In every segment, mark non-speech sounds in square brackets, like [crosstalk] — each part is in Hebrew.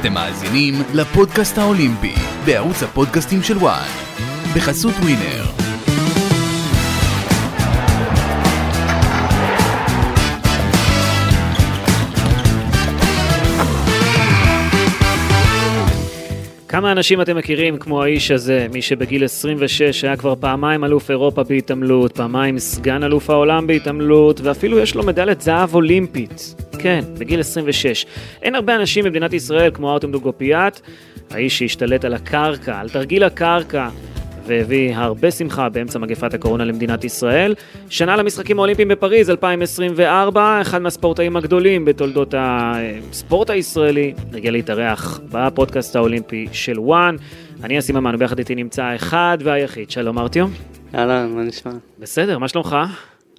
אתם מאזינים לפודקאסט האולימפי בערוץ הפודקאסטים של וואן בחסות ווינר. כמה אנשים אתם מכירים כמו האיש הזה, מי שבגיל 26 היה כבר פעמיים אלוף אירופה בהתעמלות, פעמיים סגן אלוף העולם בהתעמלות, ואפילו יש לו מדליית זהב אולימפית. כן, בגיל 26. אין הרבה אנשים במדינת ישראל כמו ארטום דוגופיאט, האיש שהשתלט על הקרקע, על תרגיל הקרקע, והביא הרבה שמחה באמצע מגפת הקורונה למדינת ישראל. שנה למשחקים האולימפיים בפריז 2024, אחד מהספורטאים הגדולים בתולדות הספורט הישראלי, הגיע להתארח בפודקאסט האולימפי של וואן. אני אסי ממן, וביחד איתי נמצא האחד והיחיד, שלום ארטיום. אהלן, מה נשמע? בסדר, מה שלומך?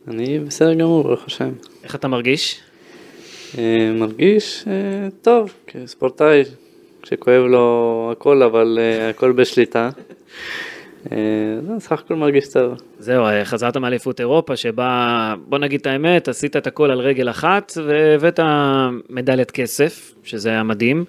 אני בסדר גמור, ברוך השם. איך אתה מרגיש? אה, מרגיש אה, טוב, כספורטאי, שכואב לו הכל, אבל אה, הכל בשליטה. אה, לא, סך הכל מרגיש טוב. זהו, חזרת מאליפות אירופה, שבה, בוא נגיד את האמת, עשית את הכל על רגל אחת, והבאת מדליית כסף, שזה היה מדהים.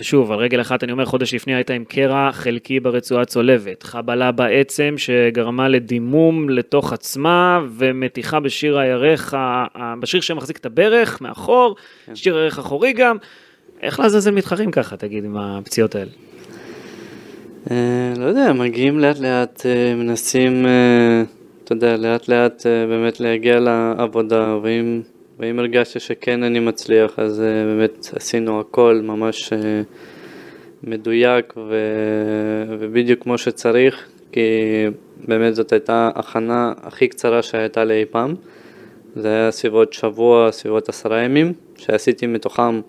ושוב, על רגל אחת, אני אומר, חודש לפני היית עם קרע חלקי ברצועה צולבת, חבלה בעצם שגרמה לדימום לתוך עצמה, ומתיחה בשיר הירך, בשיר שמחזיק את הברך, מאחור, כן. שיר הירך אחורי גם. איך לעזאזל מתחרים ככה, תגיד, עם הפציעות האלה? אה, לא יודע, מגיעים לאט לאט, אה, מנסים, אה, אתה יודע, לאט לאט באמת להגיע לעבודה, ואם, ואם הרגשתי שכן אני מצליח, אז אה, באמת עשינו הכל ממש אה, מדויק ו, ובדיוק כמו שצריך, כי באמת זאת הייתה הכנה הכי קצרה שהייתה לי אי פעם. זה היה סביבות שבוע, סביבות עשרה ימים, שעשיתי מתוכם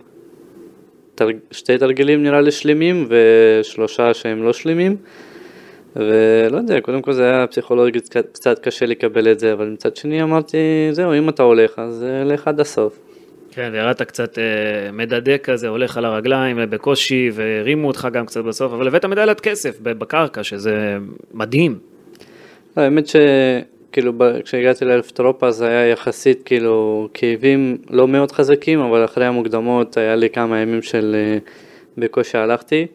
תרג... שתי תרגילים נראה לי שלמים ושלושה שהם לא שלמים. ולא יודע, קודם כל זה היה פסיכולוגית קצת, קשה לקבל את זה, אבל מצד שני אמרתי, זהו, אם אתה הולך, אז אה, לך עד הסוף. כן, וירדת קצת אה, מדדה כזה, הולך על הרגליים בקושי, והרימו אותך גם קצת בסוף, אבל הבאת מדליית כסף בקרקע, שזה מדהים. לא, האמת שכאילו כשהגעתי לאלפת אירופה זה היה יחסית כאילו כאבים לא מאוד חזקים, אבל אחרי המוקדמות היה לי כמה ימים של אה, בקושי הלכתי,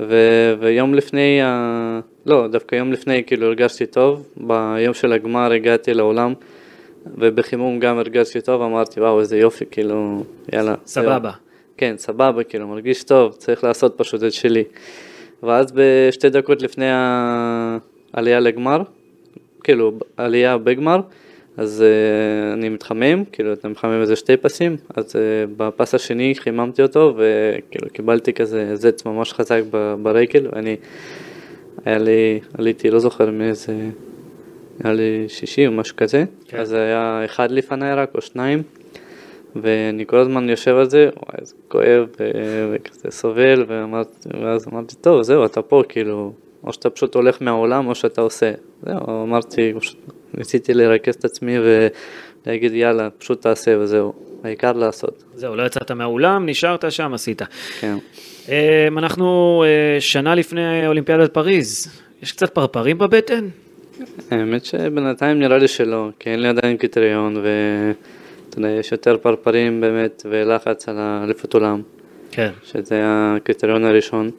ו, ויום לפני, ה... לא, דווקא יום לפני כאילו הרגשתי טוב, ביום של הגמר הגעתי לעולם, ובחימום גם הרגשתי טוב, אמרתי וואו איזה יופי, כאילו, יאללה. סבבה. כן, סבבה, כאילו, מרגיש טוב, צריך לעשות פשוט את שלי. ואז בשתי דקות לפני העלייה לגמר, כאילו, עלייה בגמר, אז uh, אני מתחמם, כאילו, אתה מחמם איזה שתי פסים, אז uh, בפס השני חיממתי אותו, וכאילו, קיבלתי כזה זץ ממש חזק ברגל, ואני, היה לי, עליתי, לא זוכר מאיזה, היה לי שישי או משהו כזה, כן. אז היה אחד לפניי רק, או שניים. ואני כל הזמן יושב על זה, וואי, זה כואב וכזה סובל, ואמרתי, ואז אמרתי, טוב, זהו, אתה פה, כאילו, או שאתה פשוט הולך מהעולם, או שאתה עושה. זהו, אמרתי, פשוט ניסיתי לרכז את עצמי ולהגיד, יאללה, פשוט תעשה וזהו, העיקר לעשות. זהו, לא יצאת מהאולם, נשארת שם, עשית. כן. אה, אנחנו אה, שנה לפני אולימפיאדת פריז, יש קצת פרפרים בבטן? האמת שבינתיים נראה לי שלא, כי אין לי עדיין קריטריון, ואתה יודע, יש יותר פרפרים באמת, ולחץ על האליפות עולם, כן. שזה הקריטריון הראשון.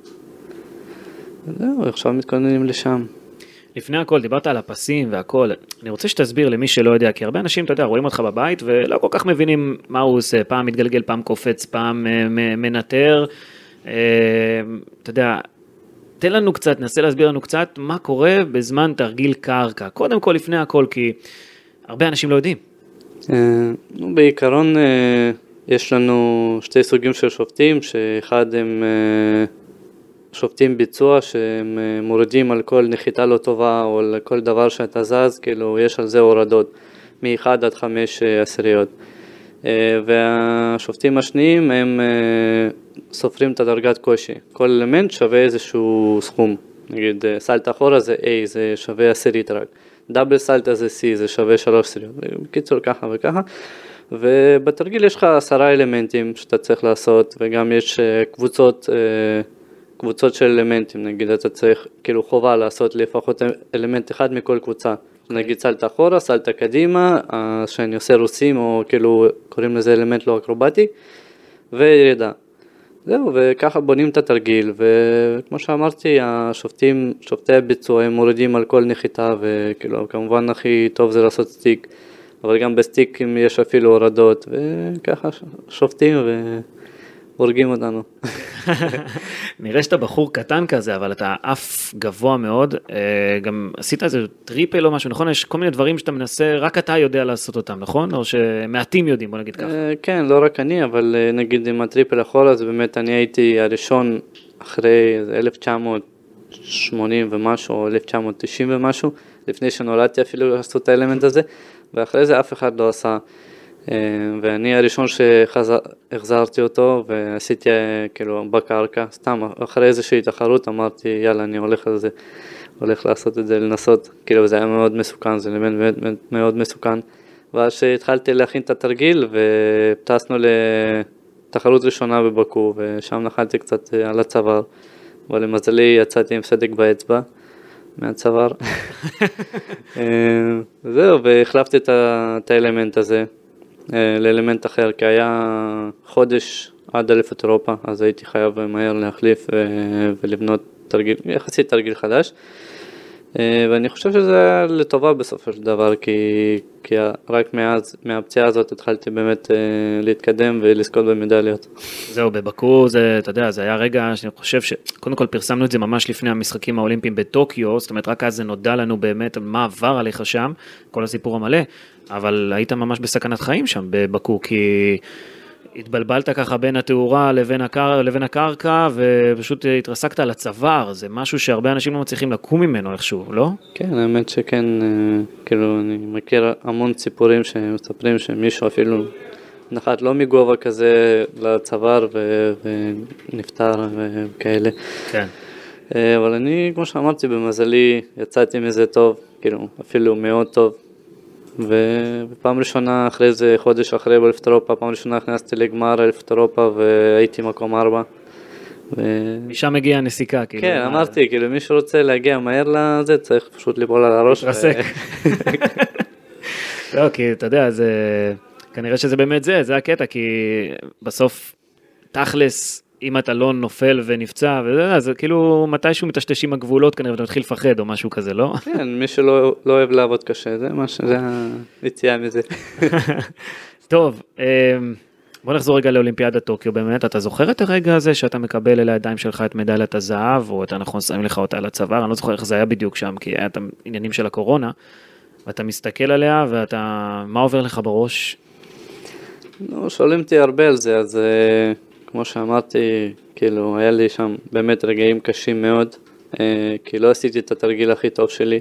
זהו, עכשיו מתכוננים לשם. לפני הכל, דיברת על הפסים והכל, אני רוצה שתסביר למי שלא יודע, כי הרבה אנשים, אתה יודע, רואים אותך בבית ולא כל כך מבינים מה הוא עושה, פעם מתגלגל, פעם קופץ, פעם אה, מנטר, אה, אתה יודע, תן לנו קצת, נסה להסביר לנו קצת מה קורה בזמן תרגיל קרקע, קודם כל, לפני הכל, כי הרבה אנשים לא יודעים. אה, בעיקרון יש לנו שתי סוגים של שופטים, שאחד הם שופטים ביצוע שהם אה, מורידים על כל נחיתה לא טובה או על כל דבר שאתה זז, כאילו יש על זה הורדות מ-1 עד 5 אה, עשיריות. אה, והשופטים השניים הם סופרים את הדרגת קושי, כל אלמנט שווה איזשהו סכום, נגיד סלט אחורה זה A, זה שווה עשירית רק, דאבל סלטה זה C, זה שווה שלוש עשיריות, בקיצור ככה וככה. ובתרגיל יש לך עשרה אלמנטים שאתה צריך לעשות, וגם יש קבוצות, קבוצות של אלמנטים, נגיד אתה צריך, כאילו חובה לעשות לפחות אלמנט אחד מכל קבוצה. נגיד סלטה אחורה, סלטה קדימה, אה, שאני עושה רוסים, או כאילו קוראים לזה אלמנט לא אקרובטי, וירידה. זהו, וככה בונים את התרגיל, וכמו שאמרתי, השופטים, שופטי הביצוע הם מורידים על כל נחיתה, וכאילו, כמובן הכי טוב זה לעשות סטיק, אבל גם בסטיקים יש אפילו הורדות, וככה שופטים והורגים אותנו. [laughs] נראה שאתה בחור קטן כזה, אבל אתה עף גבוה מאוד. אה, גם עשית איזה triple או משהו, נכון? יש כל מיני דברים שאתה מנסה, רק אתה יודע לעשות אותם, נכון? או שמעטים יודעים, בוא נגיד ככה. אה, כן, לא רק אני, אבל אה, נגיד עם ה triple אחורה, אז באמת אני הייתי הראשון אחרי 1980 ומשהו, או 1990 ומשהו, לפני שנולדתי אפילו לעשות את האלמנט הזה, ואחרי זה אף אחד לא עשה. אה, ואני הראשון שהחזרתי אותו ועשיתי אה, כאילו בקרקע, סתם אחרי איזושהי תחרות אמרתי יאללה אני הולך על זה, הולך לעשות את זה, לנסות, כאילו זה היה מאוד מסוכן, זה אלמנט מאוד, מאוד, מסוכן. ואז שהתחלתי להכין את התרגיל וטסנו לתחרות ראשונה בבקו ושם נחלתי קצת אה, על הצוואר, אבל למזלי יצאתי עם סדק באצבע. מהצוואר. [laughs] זהו, והחלפתי את האלמנט הזה, לאלמנט אחר, כי היה חודש עד אליפות אירופה, אז הייתי חייב מהר להחליף אה, ולבנות תרגיל, יחסית תרגיל חדש. אה, ואני חושב שזה לטובה בסופו של דבר, כי, כי רק מאז, מהפציעה הזאת התחלתי באמת להתקדם ולזכות במדליות. זהו, בבקו זה, אתה יודע, זה היה רגע שאני חושב שקודם כל פרסמנו את זה ממש לפני המשחקים האולימפיים בטוקיו, זאת אומרת רק אז זה נודע לנו באמת מה עבר עליך שם, כל הסיפור המלא. אבל היית ממש בסכנת חיים שם בבקו, כי התבלבלת ככה בין התאורה לבין, הקר... לבין הקרקע, ופשוט התרסקת על הצוואר, זה משהו שהרבה אנשים לא מצליחים לקום ממנו איכשהו, לא? כן, האמת שכן, אה, כאילו, אני מכיר המון סיפורים שמספרים שמישהו אפילו נחת לא מגובה כזה לצוואר ו... ונפטר וכאלה. כן. אה, אבל אני, כמו שאמרתי, במזלי יצאתי מזה טוב, כאילו, אפילו מאוד טוב. ופעם ראשונה אחרי איזה חודש אחרי באליפות אירופה, פעם ראשונה נכנסתי לגמר אליפות אירופה והייתי מקום ארבע. ו... משם מגיעה הנסיקה, כאילו. כן, אמרתי, כאילו מי שרוצה להגיע מהר לזה צריך פשוט ליפול על הראש. להתרסק. [laughs] לא, כי אתה יודע, זה... כנראה שזה באמת זה, זה הקטע, כי בסוף, תכלס, אם אתה לא נופל ונפצע, וזה, אז כאילו מתישהו מטשטשים הגבולות כנראה ואתה מתחיל לפחד או משהו כזה, לא? [laughs] כן, מי שלא לא אוהב לעבוד קשה, זה מה שזה היציאה מזה. [laughs] טוב, אמ, בוא נחזור רגע לאולימפיאדת טוקיו באמת, אתה זוכר את הרגע הזה שאתה מקבל אל הידיים שלך את מדליית הזהב, או יותר נכון שמים לך אותה על הצוואר, אני לא זוכר איך זה היה בדיוק שם, כי היה את העניינים של הקורונה, ואתה מסתכל עליה ואתה, מה עובר לך בראש? לא, שואלים אותי הרבה על זה, אז אה, כמו שאמרתי, כאילו, היה לי שם באמת רגעים קשים מאוד, אה, כי לא עשיתי את התרגיל הכי טוב שלי,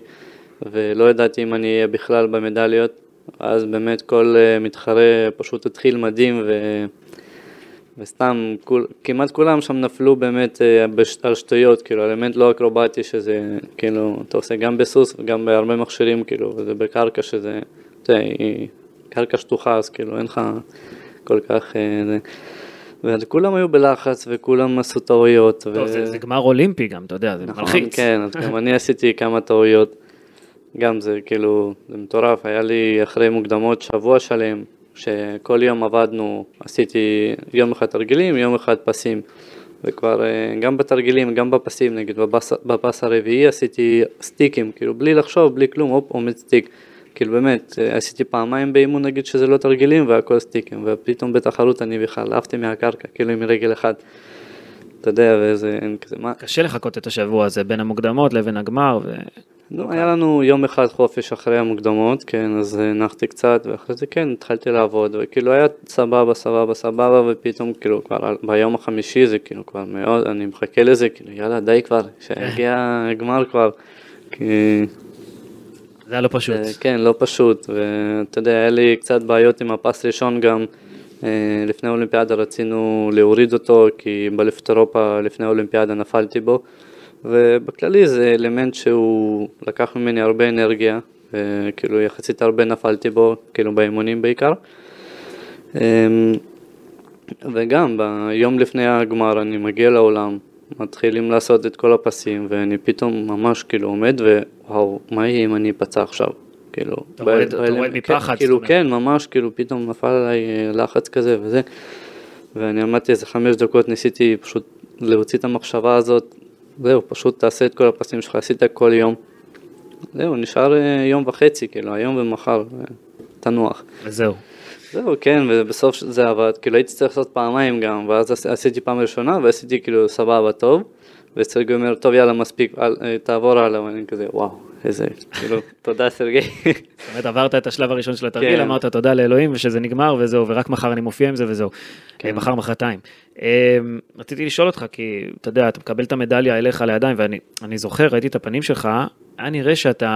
ולא ידעתי אם אני אהיה בכלל במדליות, אז באמת כל אה, מתחרה פשוט התחיל מדהים, ו... וסתם, כול, כמעט כולם שם נפלו באמת אה, על שטויות, כאילו, אלמנט לא אקרובטי שזה, כאילו, אתה עושה גם בסוס וגם בהרבה מכשירים, כאילו, וזה בקרקע שזה, אתה יודע, היא קרקע שטוחה, אז כאילו, אין לך כל כך... זה... וכולם היו בלחץ וכולם עשו טעויות. טוב, ו... זה, זה גמר אולימפי גם, אתה יודע, זה נכון, מלחיץ. כן, אז גם [laughs] אני עשיתי כמה טעויות. גם זה כאילו, זה מטורף, היה לי אחרי מוקדמות שבוע שלם, שכל יום עבדנו, עשיתי יום אחד תרגילים, יום אחד פסים. וכבר אה, גם בתרגילים, גם בפסים, נגיד בפס, בפס הרביעי עשיתי סטיקים, כאילו בלי לחשוב, בלי כלום, הופ, עומד סטיק. כאילו באמת, אה, עשיתי פעמיים באימון נגיד שזה לא תרגילים והכל סטיקים, ופתאום בתחרות אני בכלל עפתי מהקרקע, כאילו עם רגל אחד. אתה יודע, ואיזה, אין כזה, מה... קשה לחכות את השבוע הזה בין המוקדמות לבין הגמר, ו... לא, היה לנו יום אחד חופש אחרי המוקדמות, כן, אז הנחתי קצת, ואחרי זה כן, התחלתי לעבוד, וכאילו היה סבבה, סבבה, סבבה, ופתאום כאילו כבר ביום החמישי זה כאילו כבר מאוד, אני מחכה לזה, כאילו יאללה, די כבר, שיגיע הגמר כבר, כי... זה היה לא פשוט. כן, לא פשוט, ואתה יודע, היה לי קצת בעיות עם הפס ראשון גם. אה, לפני האולימפיאדה רצינו להוריד אותו, כי באליפות אירופה לפני האולימפיאדה נפלתי בו, ובכללי זה אלמנט שהוא לקח ממני הרבה אנרגיה, וכאילו יחסית הרבה נפלתי בו, כאילו באימונים בעיקר. וגם ביום לפני הגמר אני מגיע לעולם, מתחילים לעשות את כל הפסים, ואני פתאום ממש כאילו עומד, ווואו, מה יהיה אם אני אפצע עכשיו? כאילו, אתה רואה מפחד. כאילו, כן, ממש, כאילו, פתאום נפל עליי אה, לחץ כזה וזה. ואני עמדתי איזה חמש דקות, ניסיתי פשוט להוציא את המחשבה הזאת, זהו, פשוט תעשה את כל הפסים שלך, עשית כל יום. זהו, נשאר אה, יום וחצי, כאילו, היום ומחר, אה, תנוח. וזהו. זהו, כן, ובסוף זה עבד, כאילו הייתי צריך לעשות פעמיים גם, ואז עש- עשיתי פעם ראשונה, ועשיתי כאילו סבבה, טוב, וסרגי אומר, טוב, יאללה, מספיק, אה, תעבור הלאה, ואני כזה, וואו, איזה, כאילו, [laughs] תודה סרגי. זאת אומרת, עברת את השלב הראשון של התרגיל, כן. אמרת תודה לאלוהים ושזה נגמר וזהו, ורק מחר אני מופיע עם זה וזהו. כן. אה, מחר, מחרתיים. אה, רציתי לשאול אותך, כי אתה יודע, אתה מקבל את המדליה אליך לידיים, ואני אני זוכר, ראיתי את הפנים שלך, היה נראה שאתה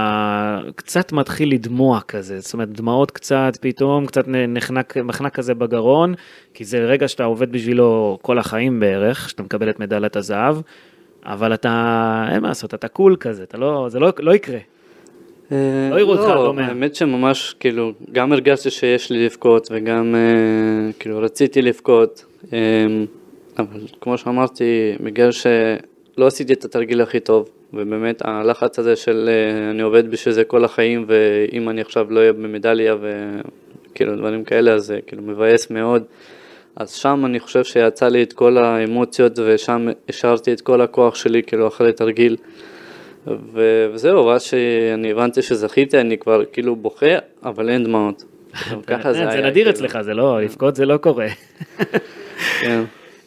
קצת מתחיל לדמוע כזה, זאת אומרת, דמעות קצת, פתאום קצת נחנק, מחנק כזה בגרון, כי זה רגע שאתה עובד בשבילו כל החיים בערך, שאתה מקבל את מדליית הזהב, אבל אתה, אין מה לעשות, אתה קול כזה, אתה לא, זה לא, לא יקרה. לא יראו אותך, לא מה- האמת שממש, כאילו, גם הרגשתי שיש לי לבכות, וגם, אה, כאילו, רציתי לבכות, אה, אבל כמו שאמרתי, בגלל שלא עשיתי את התרגיל הכי טוב, ובאמת הלחץ הזה של אה, אני עובד בשביל זה כל החיים, ואם אני עכשיו לא אהיה במדליה וכאילו דברים כאלה, אז זה כאילו מבאס מאוד. אז שם אני חושב שיצא לי את כל האמוציות, ושם השארתי את כל הכוח שלי, כאילו, אחרי תרגיל. ו- וזהו, ואז שאני הבנתי שזכיתי, אני כבר כאילו בוכה, אבל אין דמעות. [laughs] ככה זה זה. נדיר כאילו. אצלך, זה לא, לבכות זה לא קורה. כן.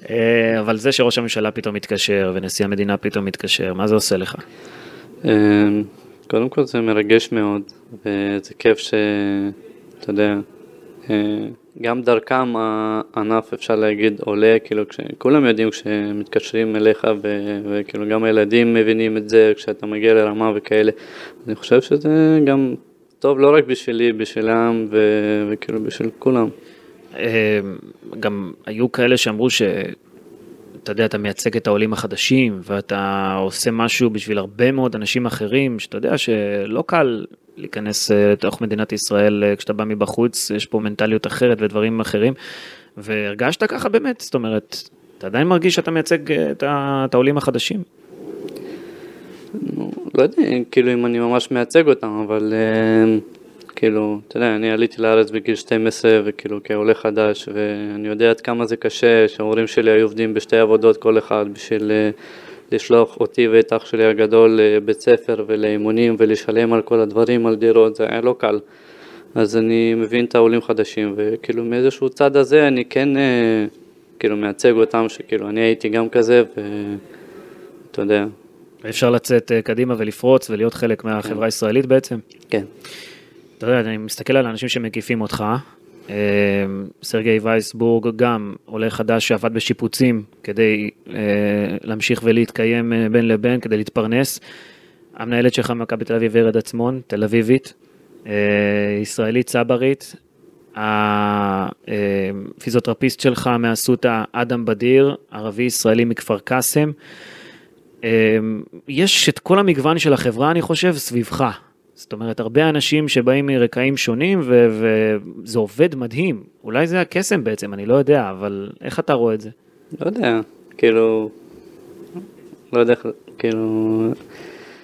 אה, אבל זה שראש הממשלה פתאום מתקשר ונשיא המדינה פתאום מתקשר, מה זה עושה לך? אמ, קודם כל זה מרגש מאוד, וזה כיף ש... אתה יודע, אה, גם דרכם הענף אפשר להגיד עולה, כאילו כולם יודעים כשמתקשרים אליך ו- וכאילו גם הילדים מבינים את זה כשאתה מגיע לרמה וכאלה. אני חושב שזה גם טוב לא רק בשבילי, בשבילם ו- וכאילו בשביל כולם. אה, גם היו כאלה שאמרו ש... אתה יודע, אתה מייצג את העולים החדשים, ואתה עושה משהו בשביל הרבה מאוד אנשים אחרים, שאתה יודע שלא קל להיכנס אה, לתוך מדינת ישראל אה, כשאתה בא מבחוץ, יש פה מנטליות אחרת ודברים אחרים, והרגשת ככה באמת, זאת אומרת, אתה עדיין מרגיש שאתה מייצג אה, את ה- את העולים החדשים? לא יודע, כאילו אם אני ממש מייצג אותם, אבל אה, כאילו, אתה יודע, אני עליתי לארץ בגיל 12 וכאילו כעולה חדש, ואני יודע עד כמה זה קשה, שההורים שלי היו עובדים בשתי עבודות כל אחד בשביל אה, לשלוח אותי ואת אח שלי הגדול לבית ספר ולאימונים ולשלם על כל הדברים, על דירות, זה היה לא קל. אז אני מבין את העולים חדשים, וכאילו מאיזשהו צד הזה אני כן אה, כאילו מייצג אותם, שכאילו אני הייתי גם כזה, ואתה יודע, אפשר לצאת אה, קדימה ולפרוץ ולהיות חלק מהחברה הישראלית בעצם? כן. אתה יודע, אני מסתכל על האנשים שמקיפים אותך. אה, סרגי וייסבורג גם עולה חדש שעבד בשיפוצים כדי אה, להמשיך ולהתקיים אה, בין לבין, כדי להתפרנס. המנהלת שלך ממכבי תל אביב ורד עצמון, תל אביבית, ישראלית צברית. הפיזיותרפיסט שלך מאסותא אדם בדיר, ערבי ישראלי מכפר קאסם. יש את כל המגוון של החברה, אני חושב, סביבך. זאת אומרת, הרבה אנשים שבאים מרקעים שונים, ו- וזה עובד מדהים. אולי זה הקסם בעצם, אני לא יודע, אבל איך אתה רואה את זה? לא יודע, כאילו, לא יודע, כאילו,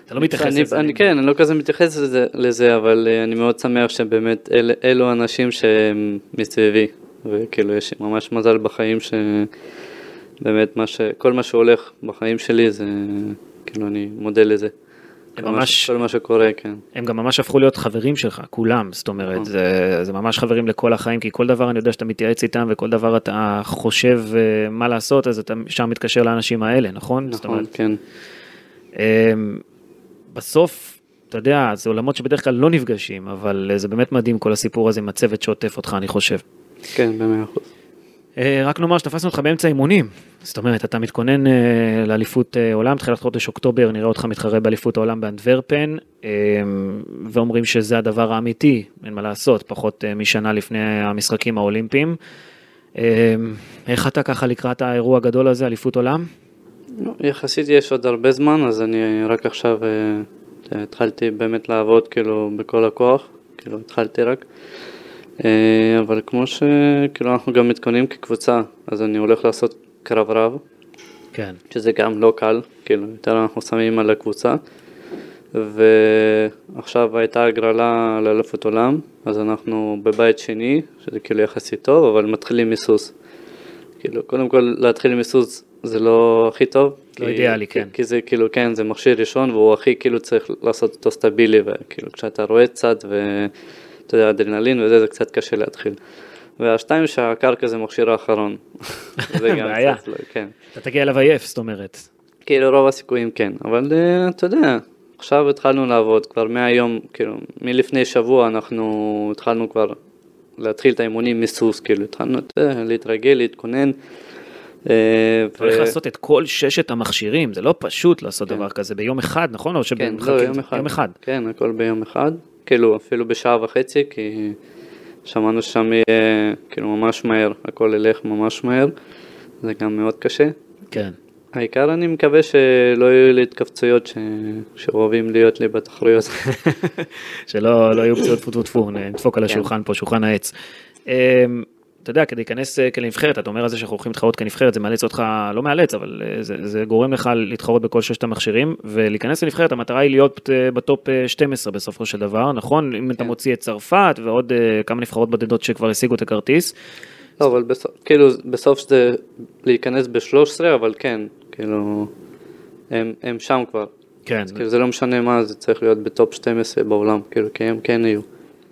אתה לא מתייחס אני, לזה. אני, כן, אני לא כזה מתייחס לזה, לזה אבל אה, אני מאוד שמח שבאמת אל, אלו אנשים שהם מסביבי, וכאילו יש ממש מזל בחיים שבאמת מה ש, כל מה שהולך בחיים שלי זה, כאילו אני מודה לזה. הם כל ממש- כל מה שקורה, כן. הם גם ממש הפכו להיות חברים שלך, כולם, זאת אומרת, נכון. זה, זה ממש חברים לכל החיים, כי כל דבר אני יודע שאתה מתייעץ איתם, וכל דבר אתה חושב אה, מה לעשות, אז אתה ישר מתקשר לאנשים האלה, נכון? נכון, אומרת, כן. אמ, בסוף, אתה יודע, זה עולמות שבדרך כלל לא נפגשים, אבל אה, זה באמת מדהים כל הסיפור הזה עם הצוות שעוטף אותך, אני חושב. כן, במאה אחוז. אה, רק נאמר שתפסנו אותך באמצע אימונים, זאת אומרת, אתה מתכונן אה, לאליפות אה, עולם, תחילת חודש אוקטובר, נראה אותך מתחרה באליפות העולם באנטוורפן, אה, ואומרים שזה הדבר האמיתי, אין מה לעשות, פחות משנה לפני המשחקים האולימפיים. איך אתה ככה לקראת האירוע הגדול הזה, אליפות עולם? לא, יחסית יש עוד הרבה זמן, אז אני רק עכשיו התחלתי באמת לעבוד כאילו בכל הכוח, כאילו התחלתי רק. אה, אבל כמו שכאילו אנחנו גם מתכוננים כקבוצה, אז אני הולך לעשות קרב רב, כן. שזה גם לא קל, כאילו יותר אנחנו שמים על הקבוצה. ועכשיו הייתה הגרלה לאליפות עולם, אז אנחנו בבית שני, שזה כאילו יחסית טוב, אבל מתחילים מסוס. כאילו, קודם כל להתחיל היסוס זה לא הכי טוב. לא כי- אידיאלי, כי- כן. כי זה כאילו, כן, זה מכשיר ראשון והוא הכי כאילו צריך לעשות אותו סטבילי, וכאילו כשאתה רואה קצת ואתה יודע, אדרנלין וזה, זה קצת קשה להתחיל. והשתיים שהקרקע זה מכשיר האחרון. [laughs] זה גם בעיה. קצת לא, כן. אתה תגיע אליו עייף, זאת אומרת. כאילו רוב הסיכויים כן, אבל אה, אתה יודע, עכשיו התחלנו לעבוד כבר מהיום, כאילו, מלפני שבוע אנחנו התחלנו כבר להתחיל את האימונים מסוס, כאילו, התחלנו להתרגל, להתכונן. אה, צריך לעשות את כל ששת המכשירים, זה לא פשוט לעשות כן. דבר כזה ביום אחד, נכון? כן, לא. יום אחד. כן, הכל ביום אחד, כאילו אפילו בשעה וחצי, כי שמענו ששם יהיה כאילו ממש מהר, הכל ילך ממש מהר, זה גם מאוד קשה. כן. העיקר אני מקווה שלא יהיו לי התכווצויות ש... שאוהבים להיות לי בתחרויות. [laughs] שלא לא יהיו פציעות טפו טפו טפו, נדפוק על כן. השולחן פה, שולחן העץ. אתה יודע, כדי להיכנס אה, כנבחרת, אתה אומר על זה שאנחנו הולכים להתחרות כנבחרת, זה מאלץ אותך, לא מאלץ, אבל אה, זה, זה גורם לך להתחרות בכל שלושת המכשירים, ולהיכנס לנבחרת, המטרה היא להיות אה, בטופ אה, 12 בסופו של דבר, נכון? אם אתה כן. מוציא את צרפת ועוד כמה נבחרות בודדות שכבר השיגו את הכרטיס, לא, אבל בסוף, כאילו, בסוף זה להיכנס ב-13, אבל כן, כאילו, הם, הם שם כבר. כן, כאילו זה לא משנה מה, זה צריך להיות ב top 12 בעולם, כאילו, כי הם כן יהיו.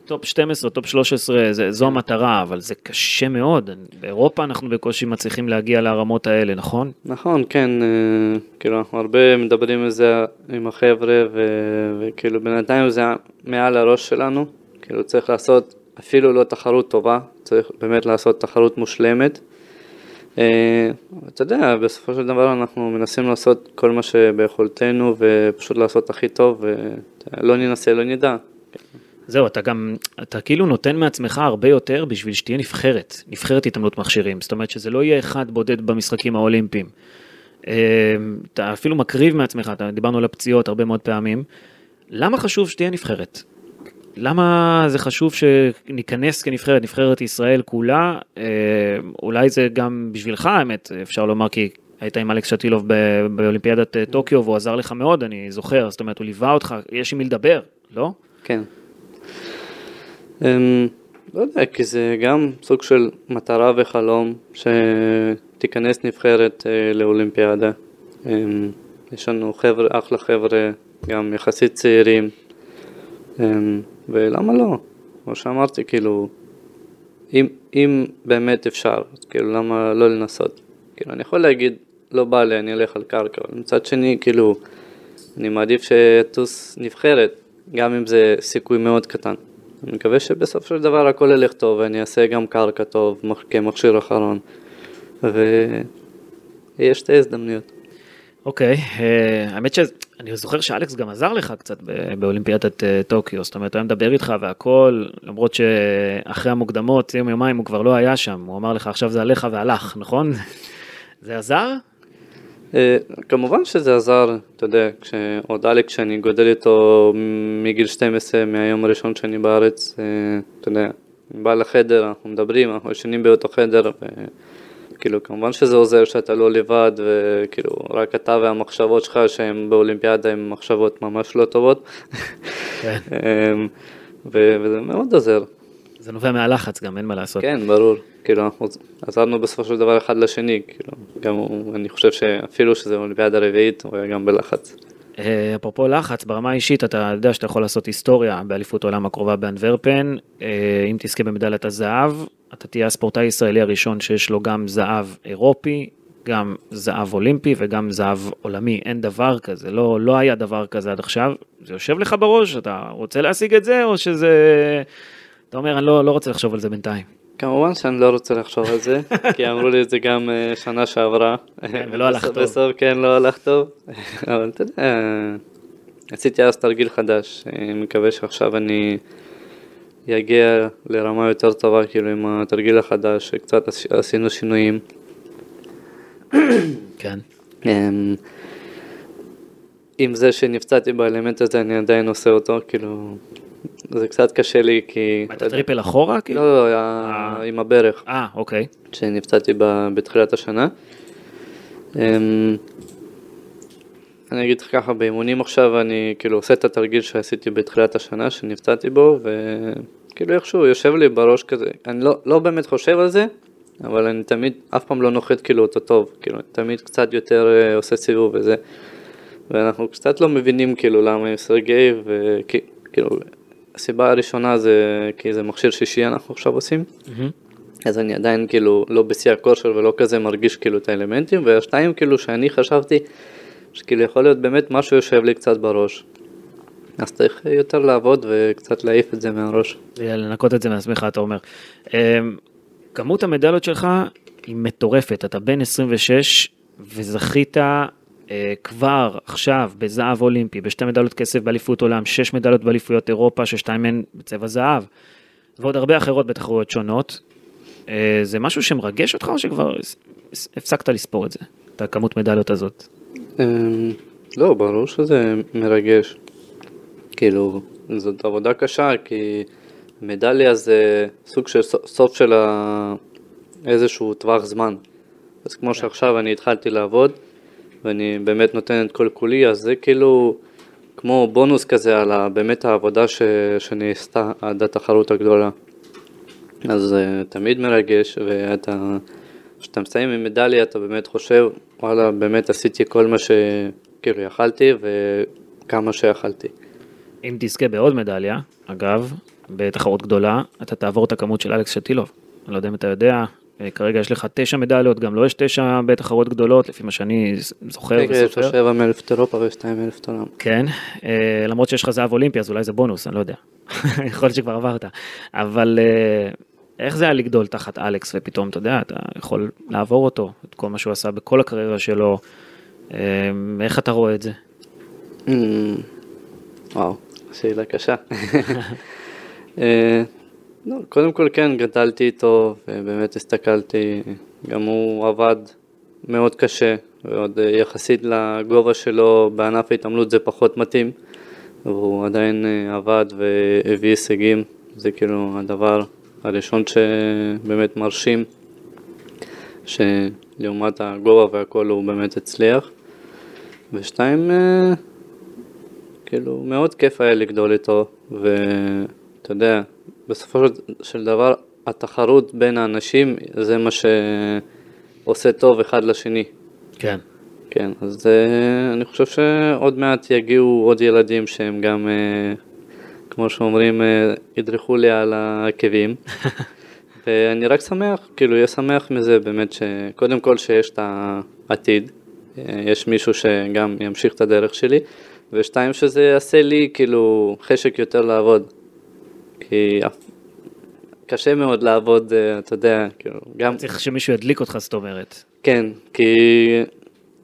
top 12, top 13, זה, זו המטרה, אבל זה קשה מאוד. באירופה אנחנו בקושי מצליחים להגיע לרמות האלה, נכון? נכון, כן, אה, כאילו, אנחנו הרבה מדברים על זה עם החבר'ה, ו, וכאילו, בינתיים זה מעל הראש שלנו, כאילו, צריך לעשות אפילו לא תחרות טובה, צריך באמת לעשות תחרות מושלמת. אה, אתה יודע, בסופו של דבר אנחנו מנסים לעשות כל מה שביכולתנו, ופשוט לעשות הכי טוב, ולא ננסה, לא נדע. זהו, אתה גם, אתה כאילו נותן מעצמך הרבה יותר בשביל שתהיה נבחרת, נבחרת התעמלות מכשירים, זאת אומרת שזה לא יהיה אחד בודד במשחקים האולימפיים. אה, אתה אפילו מקריב מעצמך, אתה, דיברנו על הפציעות הרבה מאוד פעמים. למה חשוב שתהיה נבחרת? למה זה חשוב שניכנס כנבחרת, נבחרת ישראל כולה? אה, אולי זה גם בשבילך האמת, אפשר לומר כי היית עם אלכס שטילוב באולימפיאדת אה, טוקיו והוא עזר לך מאוד, אני זוכר, זאת אומרת הוא ליווה אותך, יש עם מי לדבר, לא? כן. אמ, לא יודע, כי זה גם סוג של מטרה וחלום שתיכנס נבחרת אה, לאולימפיאדה. אמ, יש לנו חבר'ה, אחלה חבר'ה, גם יחסית צעירים, אמ, ולמה לא? כמו שאמרתי, כאילו, אם, אם באמת אפשר, אז כאילו, למה לא לנסות? כאילו, אני יכול להגיד, לא בא לי, אני אלך על קרקע, אבל מצד שני, כאילו, אני מעדיף שטוס נבחרת, גם אם זה סיכוי מאוד קטן. אני מקווה שבסופו של דבר הכל ילך טוב ואני אעשה גם קרקע טוב כמכשיר אחרון ויש שתי הזדמנויות. אוקיי, אה, האמת שאני זוכר שאלכס גם עזר לך קצת באולימפיאדת אה, טוקיו, זאת אומרת, הוא היה מדבר איתך והכל, למרות שאחרי המוקדמות, יום יומיים הוא כבר לא היה שם, הוא אמר לך עכשיו זה עליך והלך, נכון? [laughs] זה עזר? אה, כמובן שזה עזר, אתה יודע, כשעוד אלכס שאני גודל איתו מגיל 12 מהיום הראשון שאני בארץ, אה, אתה יודע, אני בא לחדר, אנחנו מדברים, אנחנו ישנים באותו חדר וכאילו כמובן שזה עוזר שאתה לא לבד וכאילו רק אתה והמחשבות שלך שהן באולימפיאדה הן מחשבות ממש לא טובות כן. [laughs] אמ, וזה מאוד עוזר, זה נובע מהלחץ גם, אין מה לעשות. כן ברור, כאילו אנחנו עזרנו בסופו של דבר אחד לשני, כאילו גם הוא, אני חושב שאפילו שזה אולימפיאדה רביעית הוא היה גם בלחץ. אה, אפרופו לחץ, ברמה האישית אתה יודע שאתה יכול לעשות היסטוריה באליפות העולם הקרובה באנוורפן, אה, אם תזכה במדליית הזהב, אתה תהיה הספורטאי הישראלי הראשון שיש לו גם זהב אירופי, גם זהב אולימפי וגם זהב עולמי, אין דבר כזה, לא, לא היה דבר כזה עד עכשיו, זה יושב לך בראש, אתה רוצה להשיג את זה או שזה, אתה אומר אני לא, לא רוצה לחשוב על זה בינתיים. כמובן שאני לא רוצה לחשוב על זה, [laughs] כי אמרו לי את זה גם אה, שנה שעברה. כן, ולא הלך טוב. בסוף כן, לא הלך טוב, [laughs] אבל אתה יודע, עשיתי אז תרגיל חדש, אני מקווה שעכשיו אני אגיע לרמה יותר טובה, כאילו עם התרגיל החדש, שקצת עש- עשינו שינויים. כן. אמ, עם זה שנפצעתי באלמנט הזה, אני עדיין עושה אותו, כאילו, זה קצת קשה לי, כי... אתה triple אחורה? כאילו? לא, לא, היה עם הברך. אה, אוקיי. שנפצעתי בתחילת השנה. אמ, אני אגיד לך ככה, באימונים עכשיו אני כאילו עושה את התרגיל שעשיתי בתחילת השנה שנפצעתי בו וכאילו איכשהו יושב לי בראש כזה, אני לא, לא באמת חושב על זה, אבל אני תמיד, אף פעם לא נוחת כאילו אותו טוב, כאילו, תמיד קצת יותר אה, עושה סיבוב וזה. ואנחנו קצת לא מבינים כאילו למה עם סרגי, וכאילו, הסיבה הראשונה זה כי זה מכשיר שישי אנחנו עכשיו עושים, אז אני עדיין כאילו לא בשיא הכושר ולא כזה מרגיש כאילו את האלמנטים, והשתיים כאילו שאני חשבתי שכאילו יכול להיות באמת משהו יושב לי קצת בראש. אז צריך יותר לעבוד וקצת להעיף את זה מהראש. לנקות את זה מעצמך, אתה אומר. אמ, כמות המדליות שלך היא מטורפת, אתה בן 26 וזכית כבר עכשיו בזהב אולימפי, בשתי מדליות כסף באליפות עולם, שש מדליות באליפויות אירופה, ששתיים מהן בצבע זהב, ועוד הרבה אחרות בתחרויות שונות. אה, זה משהו שמרגש אותך או שכבר הפסקת לספור את זה, את הכמות מדליות הזאת? אמ, לא, ברור שזה מרגש. כאילו, זאת עבודה קשה, כי מדליה זה סוג של סוף של איזשהו טווח זמן. אז כמו שעכשיו אני התחלתי לעבוד, ואני באמת נותן את כל כולי, אז זה כאילו כמו בונוס כזה על באמת העבודה ש, שנעשתה עד התחרות הגדולה. אז uh, תמיד מרגש, ואתה, כשאתה מסיים עם מדליה אתה באמת חושב, וואלה, באמת עשיתי כל מה שכאילו יכלתי וכמה שיכלתי. אם תזכה בעוד מדליה, אגב, בתחרות גדולה, אתה תעבור את הכמות של אלכס שטילוב. אני לא יודע אם אתה יודע, כרגע יש לך תשע מדליות, גם לו לא יש תשע בתחרות גדולות, לפי מה שאני זוכר וסופר. יש לו שבע מאלף אירופה ושתיים מאלף עולם. כן, אה, למרות שיש לך זהב אולימפי, אז אולי זה בונוס, אני לא יודע. [laughs] יכול להיות שכבר עברת. אבל אה, איך זה היה לגדול תחת אלכס, ופתאום, אתה יודע, אתה יכול לעבור אותו, את כל מה שהוא עשה בכל הקריירה שלו. איך אתה רואה את זה? Mm, וואו, שאלה קשה. [laughs] לא, קודם כל כן, גדלתי איתו ובאמת הסתכלתי, גם הוא עבד מאוד קשה, ועוד אה, יחסית לגובה שלו בענף ההתעמלות זה פחות מתאים, והוא עדיין אה, עבד והביא הישגים, זה כאילו הדבר הראשון שבאמת מרשים, שלעומת הגובה והכל הוא באמת הצליח, ושתיים, אה, כאילו מאוד כיף היה לגדול איתו, ואתה יודע, בסופו של דבר התחרות בין האנשים זה מה שעושה טוב אחד לשני. כן. כן, אז uh, אני חושב שעוד מעט יגיעו עוד ילדים שהם גם, uh, כמו שאומרים, uh, ידרכו לי על העקבים. [laughs] ואני רק שמח, כאילו, אהיה שמח מזה באמת, שקודם כל שיש את העתיד, יש מישהו שגם ימשיך את הדרך שלי, ושתיים, שזה יעשה לי כאילו חשק יותר לעבוד. כי קשה מאוד לעבוד, אה, אתה יודע, כאילו, גם... צריך שמישהו ידליק אותך, זאת אומרת. כן, כי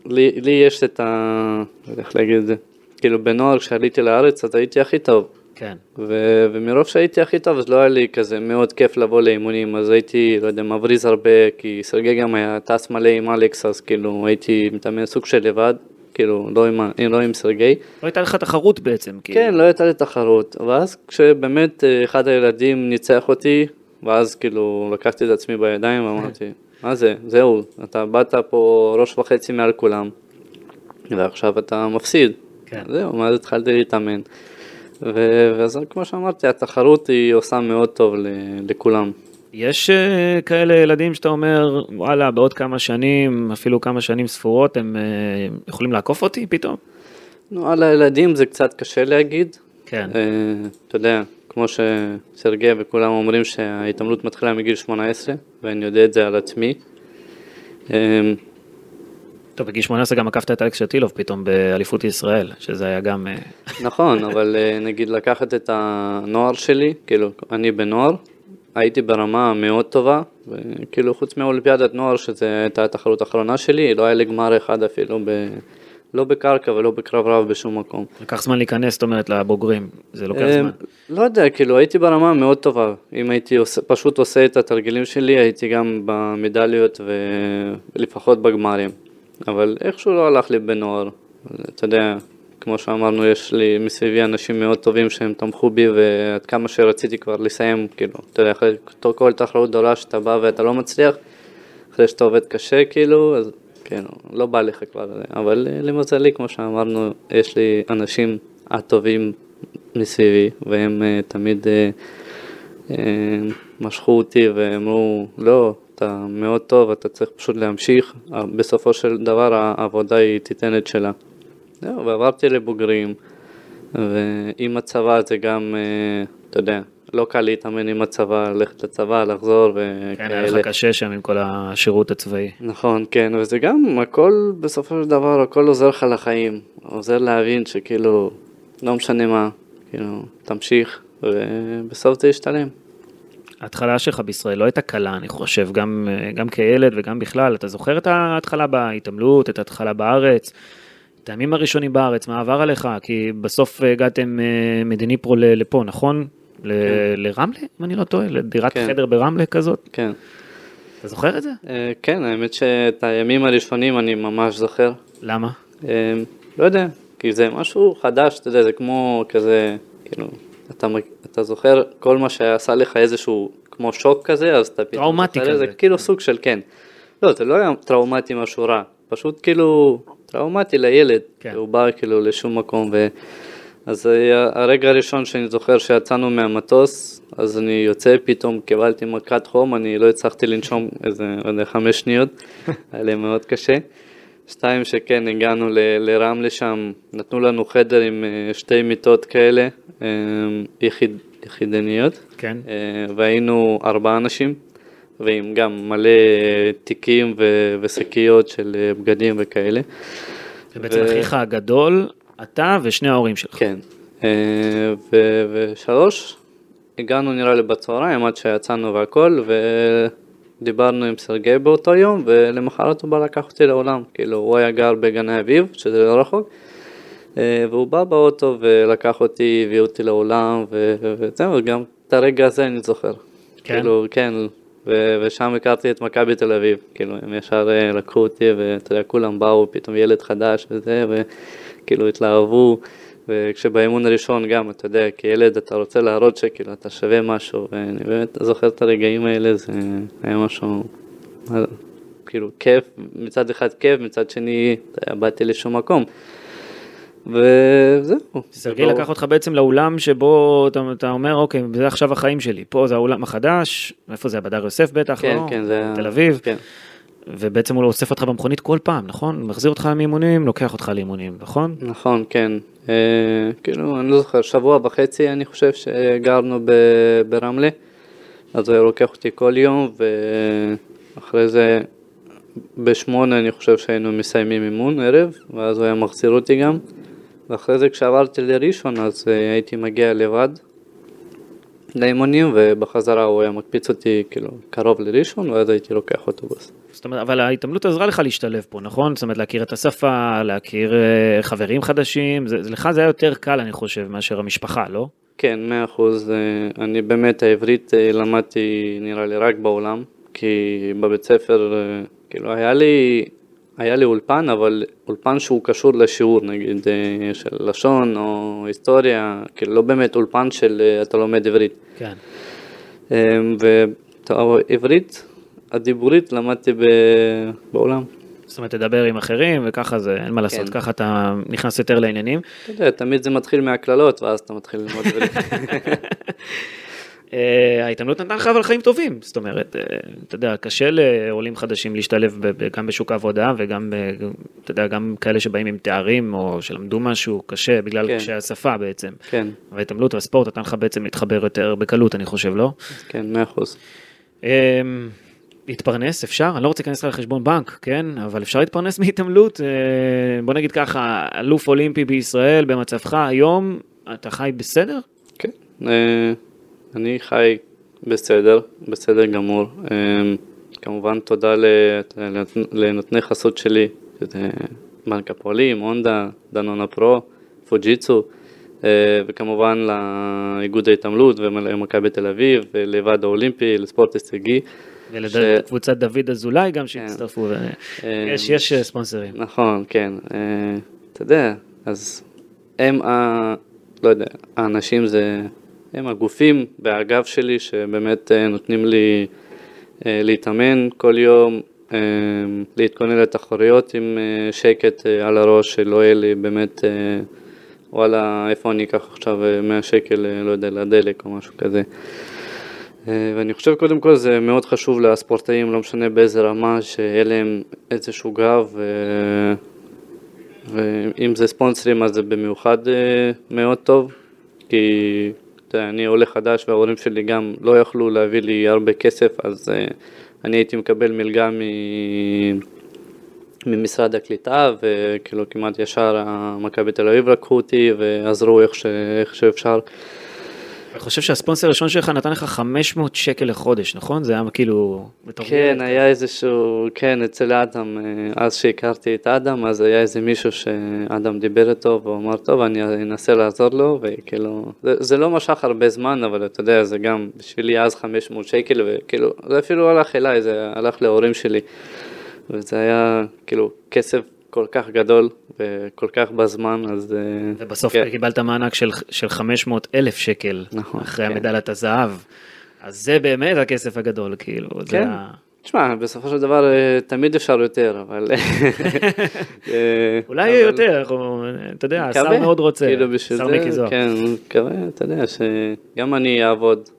לי, לי יש את ה... לא יודע איך להגיד את זה. כאילו בנוער כשעליתי לארץ אז הייתי הכי טוב. כן. ו- ומרוב שהייתי הכי טוב אז לא היה לי כזה מאוד כיף לבוא לאימונים, אז הייתי, לא יודע, מבריז הרבה, כי סרגי גם היה טס מלא עם אלכס, אז כאילו הייתי מתאמן סוג של לבד, כאילו, לא עם, לא עם סרגי. לא הייתה לך תחרות בעצם. כאילו. כן, לא הייתה לי תחרות, ואז כשבאמת אה, אחד הילדים ניצח אותי, ואז כאילו לקחתי את עצמי בידיים ואמרתי, [laughs] מה זה, זהו, אתה באת פה ראש וחצי מעל כולם, ועכשיו אתה מפסיד. כן. זהו, מאז התחלתי להתאמן. ואז כמו שאמרתי, התחרות היא עושה מאוד טוב לכולם. יש uh, כאלה ילדים שאתה אומר, וואלה, בעוד כמה שנים, אפילו כמה שנים ספורות, הם uh, יכולים לעקוף אותי פתאום? נו, על הילדים זה קצת קשה להגיד. כן. Uh, אתה יודע, כמו שסרגי וכולם אומרים שההתעמלות מתחילה מגיל 18, ואני יודע את זה על עצמי. טוב, בגיל 18 גם עקפת את אלכס שטילוב פתאום באליפות ישראל, שזה היה גם... נכון, אבל נגיד לקחת את הנוער שלי, כאילו, אני בנוער, הייתי ברמה מאוד טובה, וכאילו חוץ מאולימפיאדת נוער, שזו הייתה התחרות האחרונה שלי, לא היה לי גמר אחד אפילו, ב... לא בקרקע ולא בקרב רב בשום מקום. לקח זמן להיכנס, זאת אומרת, לבוגרים, זה לוקח זמן. לא יודע, כאילו הייתי ברמה מאוד טובה, אם הייתי עושה, פשוט עושה את התרגילים שלי, הייתי גם במדליות ולפחות בגמרים, אבל איכשהו לא הלך לי בנוער, אתה יודע, כמו שאמרנו, יש לי מסביבי אנשים מאוד טובים שהם תמכו בי ועד כמה שרציתי כבר לסיים, כאילו, אתה יודע, אחרי כל תחרות גדולה שאתה בא ואתה לא מצליח, אחרי שאתה עובד קשה, כאילו, אז כאילו, לא בא לך כבר, אבל אה, למזלי, כמו שאמרנו, יש לי אנשים הטובים מסביבי, והם uh, תמיד uh, uh, משכו אותי ואמרו, לא, אתה מאוד טוב, אתה צריך פשוט להמשיך, בסופו של דבר העבודה היא תיתן את שלה. זהו, ועברתי לבוגרים, ועם הצבא זה גם, אה, אתה יודע, לא קל להתאמן עם הצבא, ללכת לצבא, לחזור וכאלה. כן, היה לך קשה שם עם כל השירות הצבאי. נכון, כן, וזה גם, הכל, בסופו של דבר, הכל עוזר לך לחיים. עוזר להבין שכאילו, לא משנה מה, כאילו, תמשיך, ובסוף זה ישתלם. ההתחלה שלך בישראל לא הייתה קלה, אני חושב, גם, גם כילד וגם בכלל. אתה זוכר את ההתחלה בהתעמלות, את ההתחלה בארץ? את הימים הראשונים בארץ, מה עבר עליך? כי בסוף הגעתם אה, מדיני פרו לפה, נכון? כן. לרמלה, אם אני לא טועה, לדירת כן. חדר ברמלה כזאת? כן. אתה זוכר את זה? אה, כן, האמת שאת הימים הראשונים אני ממש זוכר. למה? אה, לא יודע, כי זה משהו חדש, אתה יודע, זה כמו כזה, כאילו, אתה, אתה זוכר כל מה שעשה לך איזשהו, כמו שוק כזה, אז אתה פתאום... טראומטי כזה. זה כאילו סוג של כן. לא, זה לא היה טראומטי משהו רע, פשוט כאילו טראומטי לילד, כן. הוא בא כאילו לשום מקום, ו... אז הרגע הראשון שאני זוכר שיצאנו מהמטוס, אז אני יוצא, פתאום קיבלתי מכת חום, אני לא הצלחתי לנשום איזה, לא יודע, חמש שניות, [laughs] היה לי מאוד קשה. שתיים שכן, הגענו ל, לרמלה שם, נתנו לנו חדר עם אה, שתי מיטות כאלה, אה, יחיד, יחידניות, כן. אה, והיינו ארבעה אנשים, ועם גם מלא תיקים ושקיות של בגדים וכאלה. ובעצם ו... אחיך הגדול, אתה ושני ההורים שלך. כן. ושלוש, הגענו נראה לי בצהריים עד שיצאנו והכל, ודיברנו עם סרגי באותו יום, ולמחרת הוא בא לקח אותי לעולם, כאילו הוא היה גר בגני אביב, שזה לא רחוק, אה, והוא בא באוטו ולקח אותי, הביא אותי לעולם, וזהו, גם את הרגע הזה אני זוכר. כן? כאילו, כן, ו- ושם הכרתי את מכבי תל אביב, כאילו הם ישר אה, לקחו אותי ואתה יודע, כולם באו, פתאום ילד חדש וזה, וכאילו התלהבו. וכשבאימון הראשון גם, אתה יודע, כילד אתה רוצה להראות שכאילו אתה שווה משהו, ואני באמת זוכר את הרגעים האלה, זה היה משהו, כאילו כיף, מצד אחד כיף, מצד שני באתי לשום מקום. וזהו. סרגי לקח אותך בעצם לאולם שבו אתה, אתה אומר, אוקיי, זה עכשיו החיים שלי, פה זה האולם החדש, איפה זה, בדר יוסף בטח, כן, לא? כן, זה... תל אביב. כן. ובעצם הוא אוסף אותך במכונית כל פעם, נכון? מחזיר אותך מאימונים, לוקח אותך לאימונים, נכון? נכון, כן. אה, כאילו, אני לא זוכר, שבוע וחצי אני חושב שגרנו ב, ברמלה, אז הוא לוקח אותי כל יום, ואחרי זה בשמונה אני חושב שהיינו מסיימים אימון ערב, ואז הוא היה מחזיר אותי גם, ואחרי זה כשעברתי לראשון אז אה, הייתי מגיע לבד לאימונים, ובחזרה הוא היה מקפיץ אותי כאילו קרוב לראשון, ואז הייתי לוקח אוטובוס. זאת אומרת, אבל ההתעמלות עזרה לך להשתלב פה, נכון? זאת אומרת, להכיר את השפה, להכיר אה, חברים חדשים, זה, לך זה היה יותר קל, אני חושב, מאשר המשפחה, לא? כן, מאה אחוז. אה, אני באמת, העברית למדתי נראה לי רק בעולם, כי בבית ספר, כאילו, היה לי, היה לי אולפן, אבל אולפן שהוא קשור לשיעור, נגיד, של לשון או היסטוריה, כאילו, לא באמת אולפן של אתה לומד עברית. כן. ועברית הדיבורית למדתי ב... בעולם. זאת אומרת, תדבר עם אחרים, וככה זה, אין מה לעשות, כן. ככה אתה נכנס יותר לעניינים. אתה יודע, תמיד זה מתחיל מהקללות, ואז אתה מתחיל ללמוד דברים. [laughs] אה, ההתעמלות נתנה לך אבל חיים טובים, זאת אומרת, אה, אתה יודע, קשה לעולים חדשים להשתלב גם בשוק העבודה וגם, אתה יודע, גם כאלה שבאים עם תארים או שלמדו משהו קשה בגלל כן. קשיי השפה בעצם. כן. וההתעמלות והספורט נתן לך בעצם להתחבר יותר בקלות, אני חושב, לא? כן, מאה אחוז. אמ, להתפרנס אפשר, אני לא רוצה להיכנס לחשבון בנק, כן, אבל אפשר להתפרנס מהתעמלות, אה, בוא נגיד ככה, אלוף אולימפי בישראל במצבך היום, אתה חי בסדר? כן, אה, אני חי בסדר, בסדר גמור. אה, כמובן תודה לנותני חסות שלי, שזה בנק הפועלים, הונדה, דנונה פרו, פוג'יצו, וכמובן לאיגוד ההתעמלות ומכבי תל אביב, לוועד האולימפי, לספורט הישגי. ולקבוצת דוד אזולאי גם שהצטרפו, כן. יש, יש אה, ספונסרים. נכון, כן. אה, אתה יודע, אז הם, ה, לא יודע, האנשים זה, הם הגופים והגב שלי שבאמת אה, נותנים לי להתאמן כל יום, להתכונן לתחרויות עם שקט על הראש, שלא יהיה לי באמת, וואלה, איפה אני אקח עכשיו 100 שקל, לא יודע, לדלק או משהו כזה. אה, ואני חושב קודם כל זה מאוד חשוב לספורטאים, לא משנה באיזה רמה, שיהיה להם איזשהו גב. ואם זה ספונסרים אז זה במיוחד אה, מאוד טוב, כי אני עולה חדש וההורים שלי גם לא יכלו להביא לי הרבה כסף, אז אה, אני הייתי מקבל מלגה מ... ממשרד הקליטה, וכאילו כמעט ישר מכבי תל אביב לקחו אותי ועזרו איך, ש... איך שאפשר. אני חושב שהספונסר הראשון שלך נתן לך 500 שקל לחודש, נכון? זה היה כאילו... כן, היה איזשהו, כן, אצל אדם, אה, אז שהכרתי את אדם, אז היה איזה מישהו שאדם דיבר איתו, והוא אמר, טוב, אני אנסה לעזור לו, וכאילו, זה לא משך הרבה זמן, אבל אתה יודע, זה גם בשבילי אז 500 שקל, וכאילו, זה אפילו הלך אליי, זה הלך להורים שלי, וזה היה כאילו כסף כל כך גדול וכל כך בזמן, אז... אה, ובסוף כן. קיבלת מענק של, של 500 אלף שקל, נכון, אחרי כן. המדליית הזהב. אז זה באמת הכסף הגדול, כאילו. זה כן. ה- תשמע, בסופו של דבר אה, תמיד אפשר יותר, אבל... אה, [laughs] אולי יהיה יותר, אתה יודע, השר מאוד רוצה, כאילו השר זה, מיקי זוהר. כן, מקווה, אתה יודע, שגם אני אעבוד,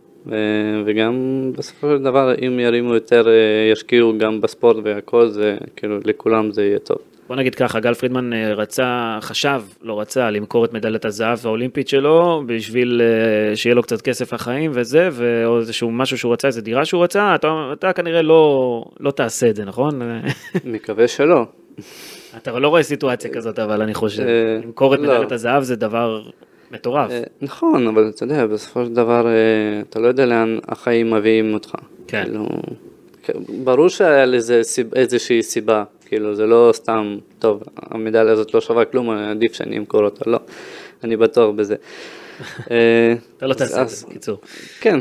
וגם בסופו של דבר, אם ירימו יותר, ישקיעו גם בספורט והכל, זה כאילו, לכולם זה יהיה טוב. בוא נגיד ככה, גל פרידמן אה, רצה, חשב, לא רצה, למכור את מדליית הזהב האולימפית שלו, בשביל אה, שיהיה לו קצת כסף לחיים וזה, או איזשהו משהו שהוא רצה, איזו דירה שהוא רצה, אתה, אתה כנראה לא, לא תעשה את זה, נכון? [laughs] מקווה שלא. אתה לא רואה סיטואציה כזאת, אבל אני חושב, אה, למכור את לא. מדליית הזהב זה דבר מטורף. נכון, אבל אתה יודע, בסופו של דבר, אתה לא יודע לאן החיים מביאים אותך. כן. כאילו, ברור שהיה לזה איזושהי סיבה, כאילו, זה לא סתם, טוב, המדליה הזאת לא שווה כלום, עדיף שאני אמכור אותה, לא, אני בטוח בזה. [laughs] אה, אתה לא תעשה את זה, בקיצור. כן,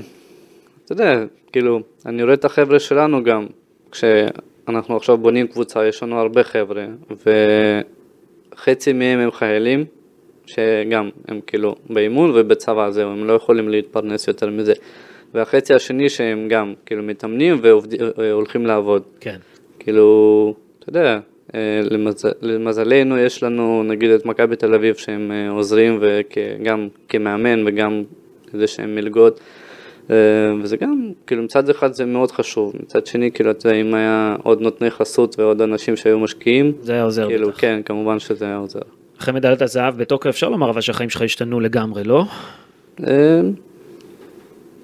אתה יודע, כאילו, אני רואה את החבר'ה שלנו גם, כשאנחנו עכשיו בונים קבוצה, יש לנו הרבה חבר'ה, וחצי מהם הם חיילים, שגם הם כאילו באימון ובצבא זהו, הם לא יכולים להתפרנס יותר מזה. והחצי השני שהם גם כאילו מתאמנים והולכים לעבוד. כן. כאילו, אתה יודע, אה, למז... למזלנו יש לנו נגיד את מכבי תל אביב שהם אה, עוזרים וגם כמאמן וגם איזה שהם מלגות. אה, וזה גם, כאילו מצד אחד זה מאוד חשוב, מצד שני כאילו אתה יודע אם היה עוד נותני חסות ועוד אנשים שהיו משקיעים, זה היה עוזר כאילו בטח. כן, כמובן שזה היה עוזר. אחרי מדליית הזהב בתוקף אפשר לומר אבל שהחיים שלך השתנו לגמרי, לא?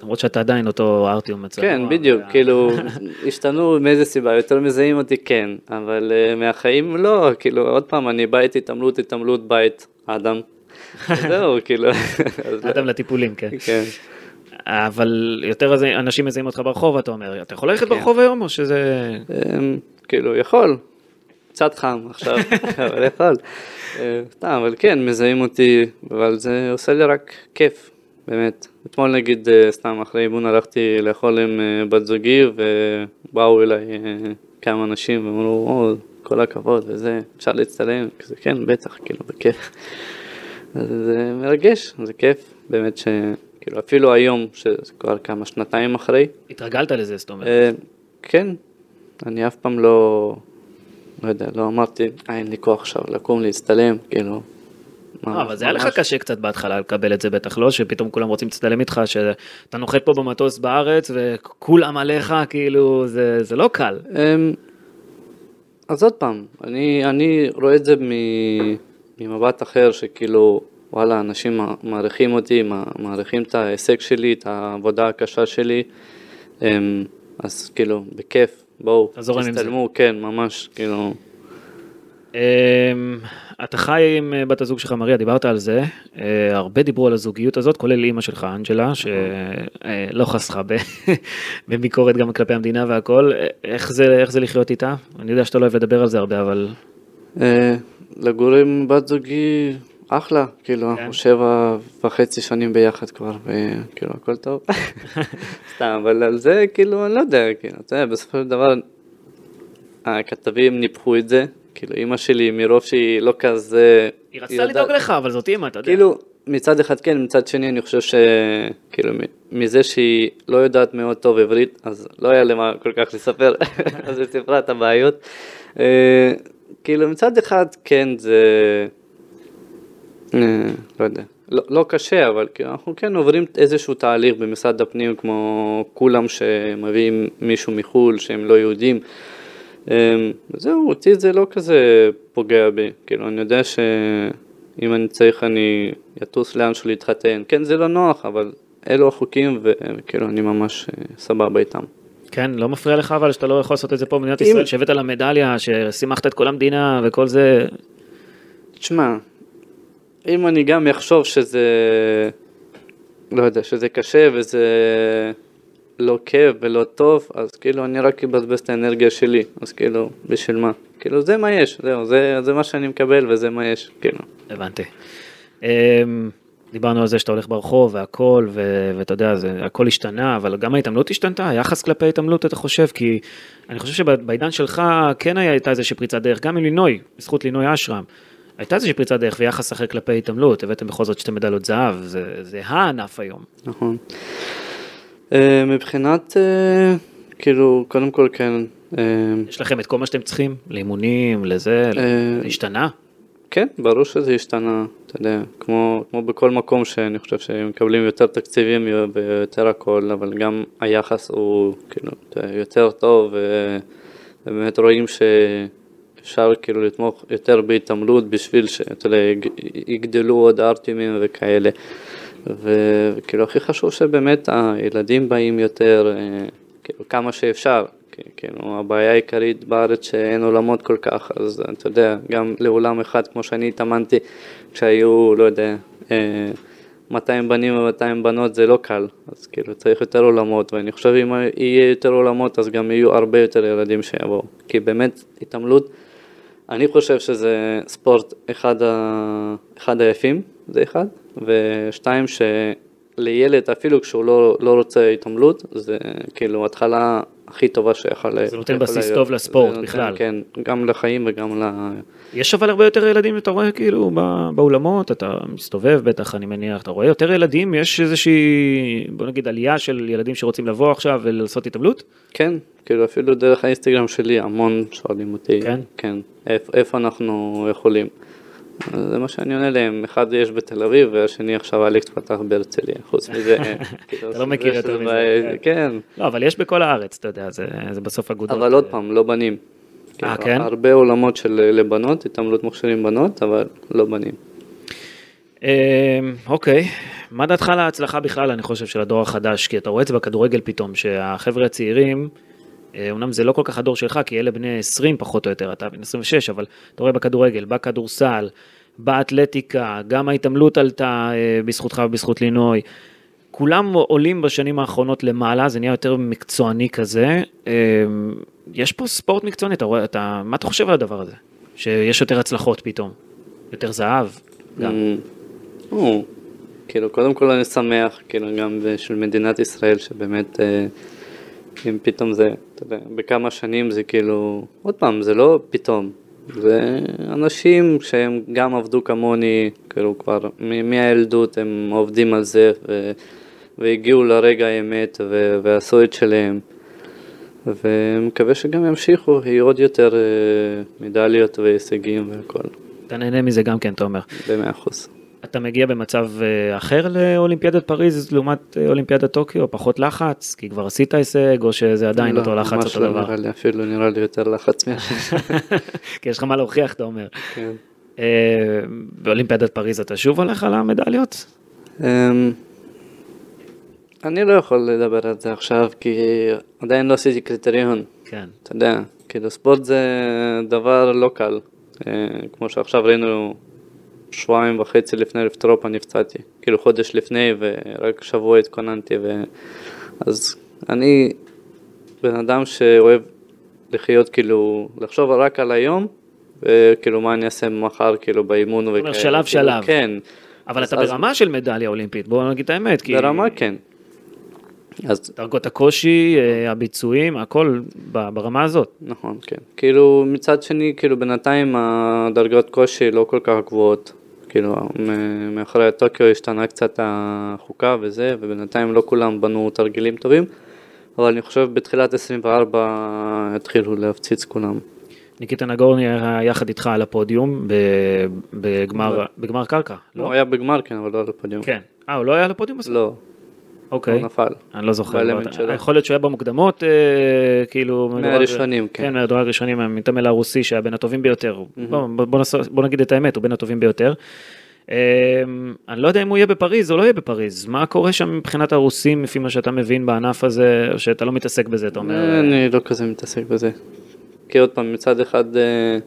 אה, למרות שאתה עדיין אותו ארטיום מצב. כן, בדיוק, כאילו, [laughs] השתנו מאיזה סיבה, יותר מזהים אותי כן, אבל uh, מהחיים לא, כאילו, עוד פעם, אני בית התעמלות, התעמלות, בית, אדם. [laughs] זהו, כאילו. [laughs] אדם לטיפולים, כן. כן. אבל יותר אנשים מזהים אותך ברחוב, אתה אומר, אתה יכול ללכת כן. ברחוב היום או שזה... אמ, כאילו, יכול, קצת חם עכשיו, אבל יכול. אה, סתם, אבל כן, מזהים אותי, אבל זה עושה לי רק כיף, באמת. אתמול נגיד, אה, סתם אחרי אימון הלכתי לאכול עם אה, בת זוגי, ובאו אליי אה, כמה אנשים ואמרו, או, כל הכבוד וזה, אפשר להצטלם, כזה, כן, בטח, כאילו, בכיף. אז זה מרגש, זה כיף, באמת ש... כאילו, אפילו היום, שזה כבר כמה שנתיים אחרי, התרגלת לזה, זאת אומרת. כן, אני אף פעם לא, לא יודע, לא אמרתי, אה, אין לי כוח עכשיו לקום להצטלם, כאילו. אה, אבל זה היה לך קשה קצת בהתחלה לקבל את זה בטח לא, שפתאום כולם רוצים להצטלם איתך, שאתה נוחת פה במטוס בארץ וכולם עליך, כאילו, זה זה לא קל. אמ, אז עוד פעם, אני, אני רואה את זה ממבט אחר, שכאילו, וואלה, אנשים מע- מעריכים אותי, מע- מעריכים את ההישג שלי, את העבודה הקשה שלי, אמ, אז כאילו, בכיף, בואו. תצטלמו, כן, ממש, כאילו, אתה חי עם אה, בת הזוג שלך מריה, דיברת על זה, אה, הרבה דיברו על הזוגיות הזאת, כולל אימא שלך אנג'לה, שלא חסכה ב- [laughs] בביקורת גם כלפי המדינה והכל, אה, איך זה, איך זה לחיות איתה? אני יודע שאתה לא אוהב לדבר על זה הרבה, אבל אה, לגור עם בת זוגי אחלה, כאילו כן. אנחנו שבע וחצי שנים ביחד כבר, וכאילו הכל טוב. [laughs] [laughs] סתם, אבל על זה כאילו אני לא יודע, כאילו, אתה יודע, בסופו של דבר הכתבים ניפחו את זה, כאילו אימא שלי מרוב שהיא לא כזה... היא רצתה יודעת- לדאוג לך, אבל זאת אימא, אתה יודע. כאילו, מצד אחד כן, מצד שני אני חושב שכאילו מזה שהיא לא יודעת מאוד טוב עברית, אז לא היה למה כל כך לספר, [laughs] אז היא סיפרה את הבעיות. אה, כאילו מצד אחד כן זה, אה, לא יודע, לא, לא קשה, אבל כאילו אנחנו כן עוברים איזשהו תהליך במשרד הפנים, כמו כולם שמביאים מישהו מחו"ל שהם לא יהודים. אמ, זהו, אותי זה לא כזה פוגע בי, כאילו אני יודע שאם אני צריך אני אטוס לאנשהו להתחתן, כן זה לא נוח, אבל אלו החוקים וכאילו אני ממש אה, סבבה איתם. כן, לא מפריע לך אבל שאתה לא יכול לעשות את זה פה במדינת ישראל, שהבאת לה מדליה, ששימחת את כל המדינה וכל זה. תשמע, אם אני גם אחשוב שזה, לא יודע, שזה קשה וזה לא כיף ולא טוב, אז כאילו אני רק אבזבז את האנרגיה שלי, אז כאילו, בשביל מה? כאילו זה מה יש, זהו, זה, זה מה שאני מקבל וזה מה יש, כאילו. הבנתי. אמ, דיברנו על זה שאתה הולך ברחוב והכל, ו- ואתה יודע, זה, הכל השתנה, אבל גם ההתעמלות השתנתה, היחס כלפי ההתעמלות, אתה חושב? כי אני חושב שבעידן שלך כן הייתה איזושהי פריצת דרך, גם עם לינוי, בזכות לינוי אשרם. הייתה איזושהי פריצת דרך ויחס אחר כלפי התעמלות, הבאתם בכל זאת שתי מדליות זהב, זה, זה הענף היום. נכון. Uh, מבחינת, uh, כאילו, קודם כל כן. Uh, יש לכם את כל מה שאתם צריכים? לאימונים, לזה, השתנה? כן, ברור שזה השתנה, אתה יודע, כמו, כמו בכל מקום שאני חושב שהם מקבלים יותר תקציבים ויותר הכל, אבל גם היחס הוא כאילו יותר טוב, ובאמת רואים שאפשר כאילו לתמוך יותר בהתעמלות בשביל שאתה יודע, יגדלו עוד ארטימים וכאלה. וכאילו הכי חשוב שבאמת הילדים באים יותר, אה, כאילו כמה שאפשר, כאילו הבעיה העיקרית בארץ שאין אולמות כל כך, אז אתה יודע, גם לאולם אחד כמו שאני התאמנתי, כשהיו, לא יודע, 200 אה, בנים ו-200 בנות זה לא קל, אז כאילו צריך יותר אולמות, ואני חושב אם יהיה יותר אולמות אז גם יהיו הרבה יותר ילדים שיבואו, כי באמת התעמלות, אני חושב שזה ספורט אחד, ה... אחד היפים, זה אחד, ושתיים שלילד אפילו כשהוא לא, לא רוצה התעמלות, זה כאילו התחלה הכי טובה שיכול... זה נותן בסיס טוב לספורט נותן, בכלל. כן, גם לחיים וגם ל... יש אבל הרבה יותר ילדים, אתה רואה כאילו באולמות, אתה מסתובב בטח, אני מניח, אתה רואה יותר ילדים, יש איזושהי, בוא נגיד, עלייה של ילדים שרוצים לבוא עכשיו ולעשות התאבלות? כן, כאילו אפילו דרך האינסטגרם שלי המון שואלים אותי, כן, כן איפה, איפה אנחנו יכולים. זה מה שאני עונה להם, אחד יש בתל אביב והשני עכשיו אלכס פתח בהרצליה, חוץ מזה, [laughs] כאילו, אתה לא מכיר יותר מזה, כן. לא, אבל יש בכל הארץ, אתה יודע, זה בסוף אגודות. אבל עוד פעם, לא בנים. אה, כן? הרבה עולמות של לבנות, התעמלות מוכשרים בנות, אבל לא בנים. אמ, אוקיי, מה דעתך על ההצלחה בכלל, אני חושב, של הדור החדש? כי אתה רואה את זה בכדורגל פתאום, שהחבר'ה הצעירים, אומנם זה לא כל כך הדור שלך, כי אלה בני 20 פחות או יותר, אתה בן 26, אבל אתה רואה בכדורגל, בכדורסל, באתלטיקה, גם ההתעמלות עלתה אה, בזכותך ובזכות לינוי. כולם עולים בשנים האחרונות למעלה, זה נהיה יותר מקצועני כזה. אה, יש פה ספורט מקצועני, אתה רואה, אתה, מה אתה חושב על הדבר הזה? שיש יותר הצלחות פתאום, יותר זהב גם. Mm. כאילו, קודם כל אני שמח, כאילו, גם של מדינת ישראל, שבאמת... אם פתאום זה, אתה יודע, בכמה שנים זה כאילו, עוד פעם, זה לא פתאום, זה אנשים שהם גם עבדו כמוני, כאילו כבר מהילדות הם עובדים על זה ו, והגיעו לרגע האמת ו, ועשו את שלהם. ומקווה שגם ימשיכו, יהיו עוד יותר אה, מדליות והישגים והכל. אתה נהנה מזה גם כן, אתה אומר. במאה אחוז. אתה מגיע במצב אה, אחר לאולימפיאדת פריז לעומת אה, אולימפיאדת טוקיו, פחות לחץ, כי כבר עשית הישג, או שזה עדיין לא, אותו לחץ אותו לא דבר? נראה לי, אפילו נראה לי יותר לחץ [laughs] מהשני. כי יש לך מה להוכיח, אתה אומר. כן. אה, באולימפיאדת פריז אתה שוב הולך על המדליות? אמ, אני לא יכול לדבר על זה עכשיו, כי עדיין לא עשיתי קריטריון. כן. אתה יודע, כאילו ספורט זה דבר לא קל. כמו שעכשיו ראינו שבועיים וחצי לפני אירופה נפצעתי, כאילו חודש לפני ורק שבוע התכוננתי ו... אז אני בן אדם שאוהב לחיות כאילו, לחשוב רק על היום וכאילו מה אני אעשה מחר כאילו באימון וכאלה. שלב כאילו, שלב. כן. אבל אז, אתה אז... ברמה של מדליה אולימפית, בואו נגיד את האמת. כי... ברמה כן. אז... דרגות הקושי, אה, הביצועים, הכל ברמה הזאת. נכון, כן. כאילו מצד שני, כאילו בינתיים הדרגות קושי לא כל כך גבוהות. כאילו, מאחורי טוקיו השתנה קצת החוקה וזה, ובינתיים לא כולם בנו תרגילים טובים, אבל אני חושב בתחילת 24 התחילו להפציץ כולם. ניקיטה נגורני היה יחד איתך על הפודיום בגמר, בגמר קרקע, הוא לא? היה בגמר, כן, אבל לא על הפודיום. כן. אה, הוא לא היה על הפודיום הזה? לא, אוקיי. הוא נפל. אני לא זוכר. יכול להיות שהוא היה במוקדמות, אה, כאילו... מהראשונים, כן. כן, מהדורג הראשונים, המתעמל הרוסי שהיה בין הטובים ביותר. בוא, בוא, בוא, בוא נגיד את האמת, הוא בין הטובים ביותר. אה, אני לא יודע אם הוא יהיה בפריז או לא יהיה בפריז. מה קורה שם מבחינת הרוסים, לפי מה שאתה מבין בענף הזה, או שאתה לא מתעסק בזה, אתה אומר... אני לא כזה מתעסק בזה. כי עוד פעם, מצד אחד אה,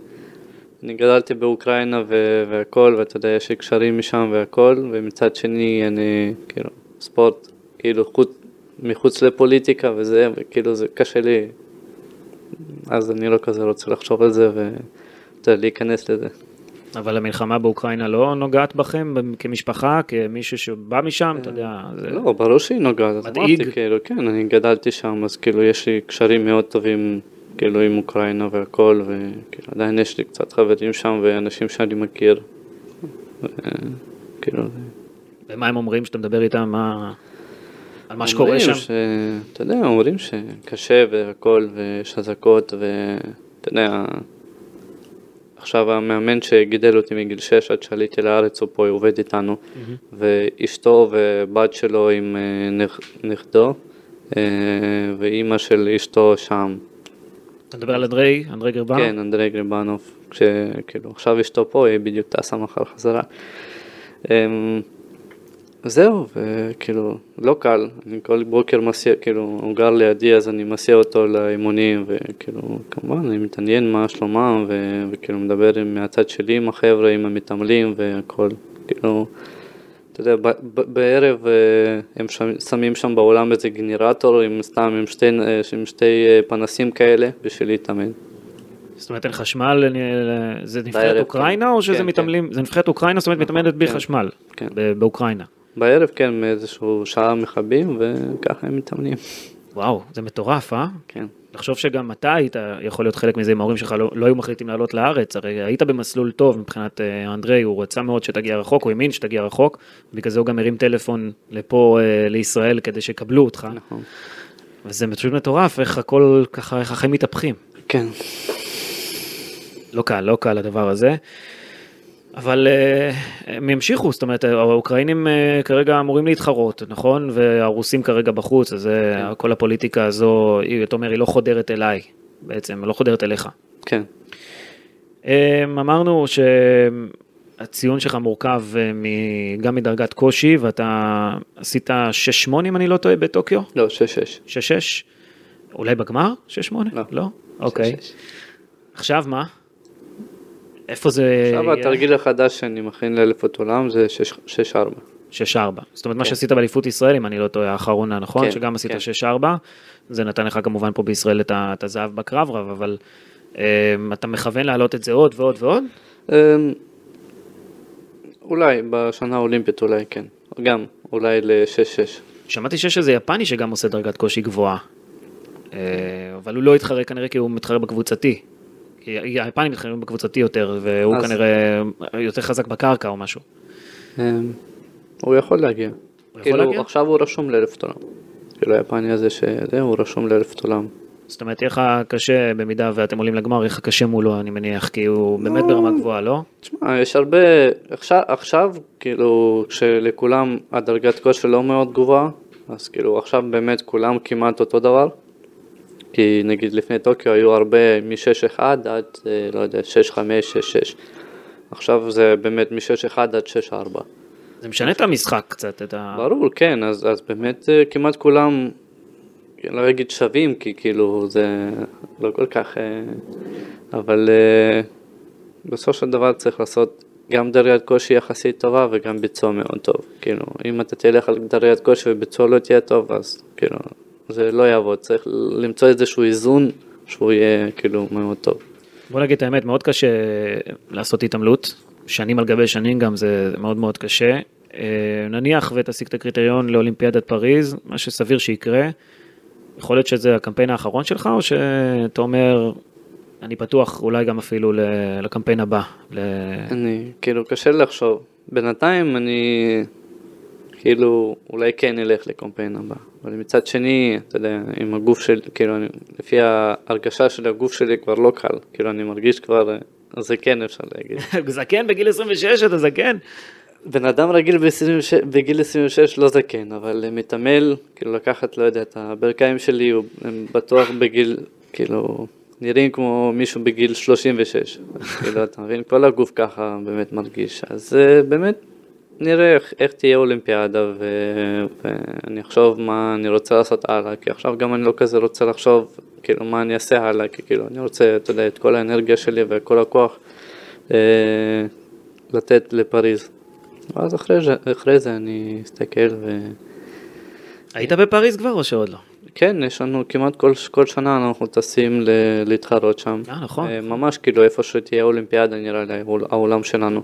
אני גדלתי באוקראינה ו- והכל, ואתה יודע, יש לי קשרים משם והכל, ומצד שני אני, כאילו, ספורט, כאילו, חוץ, מחוץ לפוליטיקה וזה, וכאילו זה קשה לי, אז אני לא כזה רוצה לחשוב על זה ואתה יודע, להיכנס לזה. אבל המלחמה באוקראינה לא נוגעת בכם כמשפחה, כמישהו שבא משם, אתה יודע, זה... לא, ברור שהיא נוגעת, מדאיג. אמרתי, כאילו, כן, אני גדלתי שם, אז כאילו יש לי קשרים מאוד טובים, כאילו, עם אוקראינה והכל, וכאילו, עדיין יש לי קצת חברים שם ואנשים שאני מכיר. ו- כאילו, זה- ומה הם אומרים כשאתה מדבר איתם, מה... על מה שקורה שם? ש... אתה יודע, אומרים שקשה והכל, ויש אזעקות, ואתה יודע, עכשיו המאמן שגידל אותי מגיל 6 עד שעליתי לארץ, הוא פה, עובד איתנו, ואשתו ובת שלו עם אה, נכ... נכדו, אה, ואימא של אשתו שם. אתה מדבר על אנדרי, אנדרי גרבנוב? כן, אנדרי גריבנוב, כשכאילו עכשיו אשתו פה, היא בדיוק טסה מחר חזרה. זהו, וכאילו, לא קל, אני כל בוקר מסיע, כאילו, הוא גר לידי אז אני מסיע אותו לאימונים, וכאילו, כמובן, אני מתעניין מה שלומם, ו- וכאילו מדבר עם, מהצד שלי עם החבר'ה, עם המתעמלים והכל, כאילו, אתה יודע, ב- ב- בערב אה, הם שם, שמים שם בעולם איזה גנרטור עם סתם, עם שתי, אה, עם שתי אה, פנסים כאלה, בשביל להתאמן. זאת אומרת אין חשמל, זה נבחרת אוקראינה כן. או שזה כן, מתעמלים, זה נבחרת אוקראינה, זאת אומרת מתעמלת בלי כן. חשמל, כן. ב- באוקראינה. בערב כן, מאיזשהו שעה מכבים וככה הם מתאמנים. וואו, זה מטורף, אה? כן. לחשוב שגם אתה היית יכול להיות חלק מזה אם ההורים שלך לא, לא היו מחליטים לעלות לארץ, הרי היית במסלול טוב מבחינת אה, אנדרי, הוא רצה מאוד שתגיע רחוק, הוא האמין שתגיע רחוק, בגלל זה הוא גם הרים טלפון לפה אה, לישראל כדי שיקבלו אותך, נכון. וזה פשוט מטורף איך הכל ככה, איך החיים מתהפכים. כן. לא קל, לא קל הדבר הזה. אבל אה, הם ימשיכו, זאת אומרת, האוקראינים אה, כרגע אמורים להתחרות, נכון? והרוסים כרגע בחוץ, אז אה, כל הפוליטיקה הזו, היא, אתה אומר, היא לא חודרת אליי, בעצם, לא חודרת אליך. כן. אה, אמרנו שהציון שלך מורכב מ- גם מדרגת קושי, ואתה עשית 6-8 אם אני לא טועה בטוקיו? לא, שש שש. 6-6? אולי בגמר? 6-8? לא. לא? אוקיי. שש. עכשיו מה? איפה זה... עכשיו התרגיל החדש שאני מכין לאליפות עולם זה שש- שש ארבע. 6-4. זאת אומרת, מה כן. שעשית באליפות ישראל, אם אני לא טועה, האחרונה, נכון? כן, שגם עשית כן. 6-4, זה נתן לך כמובן פה בישראל את הזהב בקרב רב, אבל אמ, אתה מכוון להעלות את זה עוד ועוד ועוד? אמ, אולי בשנה האולימפית אולי כן. גם אולי לשש שש. שמעתי שיש איזה יפני שגם עושה דרגת קושי גבוהה, אה, אבל הוא לא יתחרה כנראה כי הוא מתחרה בקבוצתי. היפנים מתחרים בקבוצתי יותר, והוא אז- כנראה יותר חזק בקרקע או משהו. אמ, הוא יכול להגיע. יכול כאילו להגיע? עכשיו הוא רשום לאליפות עולם. כאילו היפני הזה שזה, הוא רשום לאליפות עולם. זאת אומרת, יהיה לך קשה, במידה ואתם עולים לגמר, יהיה לך קשה מולו, אני מניח, כי הוא באמת ברמה גבוהה, לא? תשמע, יש הרבה, עכשיו, עכשיו כאילו, כשלכולם הדרגת כושר לא מאוד גבוהה, אז כאילו עכשיו באמת כולם כמעט אותו דבר. כי נגיד לפני טוקיו היו הרבה מ-6-1 עד, אה, לא יודע, 6-5, 6-6. עכשיו זה באמת מ-6-1 עד 6-4. זה משנה את המשחק קצת, את ה... ברור, כן, אז, אז באמת אה, כמעט כולם, לא אגיד שווים, כי כאילו זה לא כל כך, אה, אבל בסופו של דבר צריך לעשות גם דרגת קושי יחסית טובה וגם ביצוע מאוד טוב. כאילו, אם אתה תלך על דרגת קושי וביצוע לא תהיה טוב, אז כאילו, זה לא יעבוד, צריך למצוא איזשהו איזון שהוא יהיה כאילו מאוד טוב. בוא נגיד את האמת, מאוד קשה לעשות התעמלות, שנים על גבי שנים גם זה מאוד מאוד קשה. אה, נניח ותשיג את הקריטריון לאולימפיאדת פריז, מה שסביר שיקרה, יכול להיות שזה הקמפיין האחרון שלך, או שאתה אומר, אני פתוח אולי גם אפילו לקמפיין הבא. ל... אני, כאילו, קשה לי לחשוב. בינתיים אני, כאילו, אולי כן נלך לקמפיין הבא. אבל מצד שני, אתה יודע, עם הגוף שלי, כאילו, אני, לפי ההרגשה של הגוף שלי כבר לא קל. כאילו, אני מרגיש כבר אה, זקן, אפשר להגיד. [laughs] זקן בגיל 26 אתה זקן? בן אדם רגיל ב-26 בגיל 26 לא זקן, אבל מתעמל, כאילו לקחת, לא יודע, את הברכיים שלי, הם בטוח בגיל, כאילו, נראים כמו מישהו בגיל 36. [laughs] כאילו, אתה מבין? כל הגוף ככה באמת מרגיש. אז אה, באמת, נראה איך, איך תהיה אולימפיאדה ו, ואני אחשוב מה אני רוצה לעשות הלאה, כי עכשיו גם אני לא כזה רוצה לחשוב כאילו מה אני אעשה הלאה, כי כאילו אני רוצה, אתה יודע, את כל האנרגיה שלי וכל הכוח אה, לתת לפריז. ואז אחרי, אחרי זה אני אסתכל ו... היית בפריז כבר או שעוד לא? כן, יש לנו כמעט כל, כל שנה אנחנו טסים ל, להתחרות שם. אה, נכון. אה, ממש כאילו איפה שתהיה אולימפיאדה נראה לי, העולם שלנו.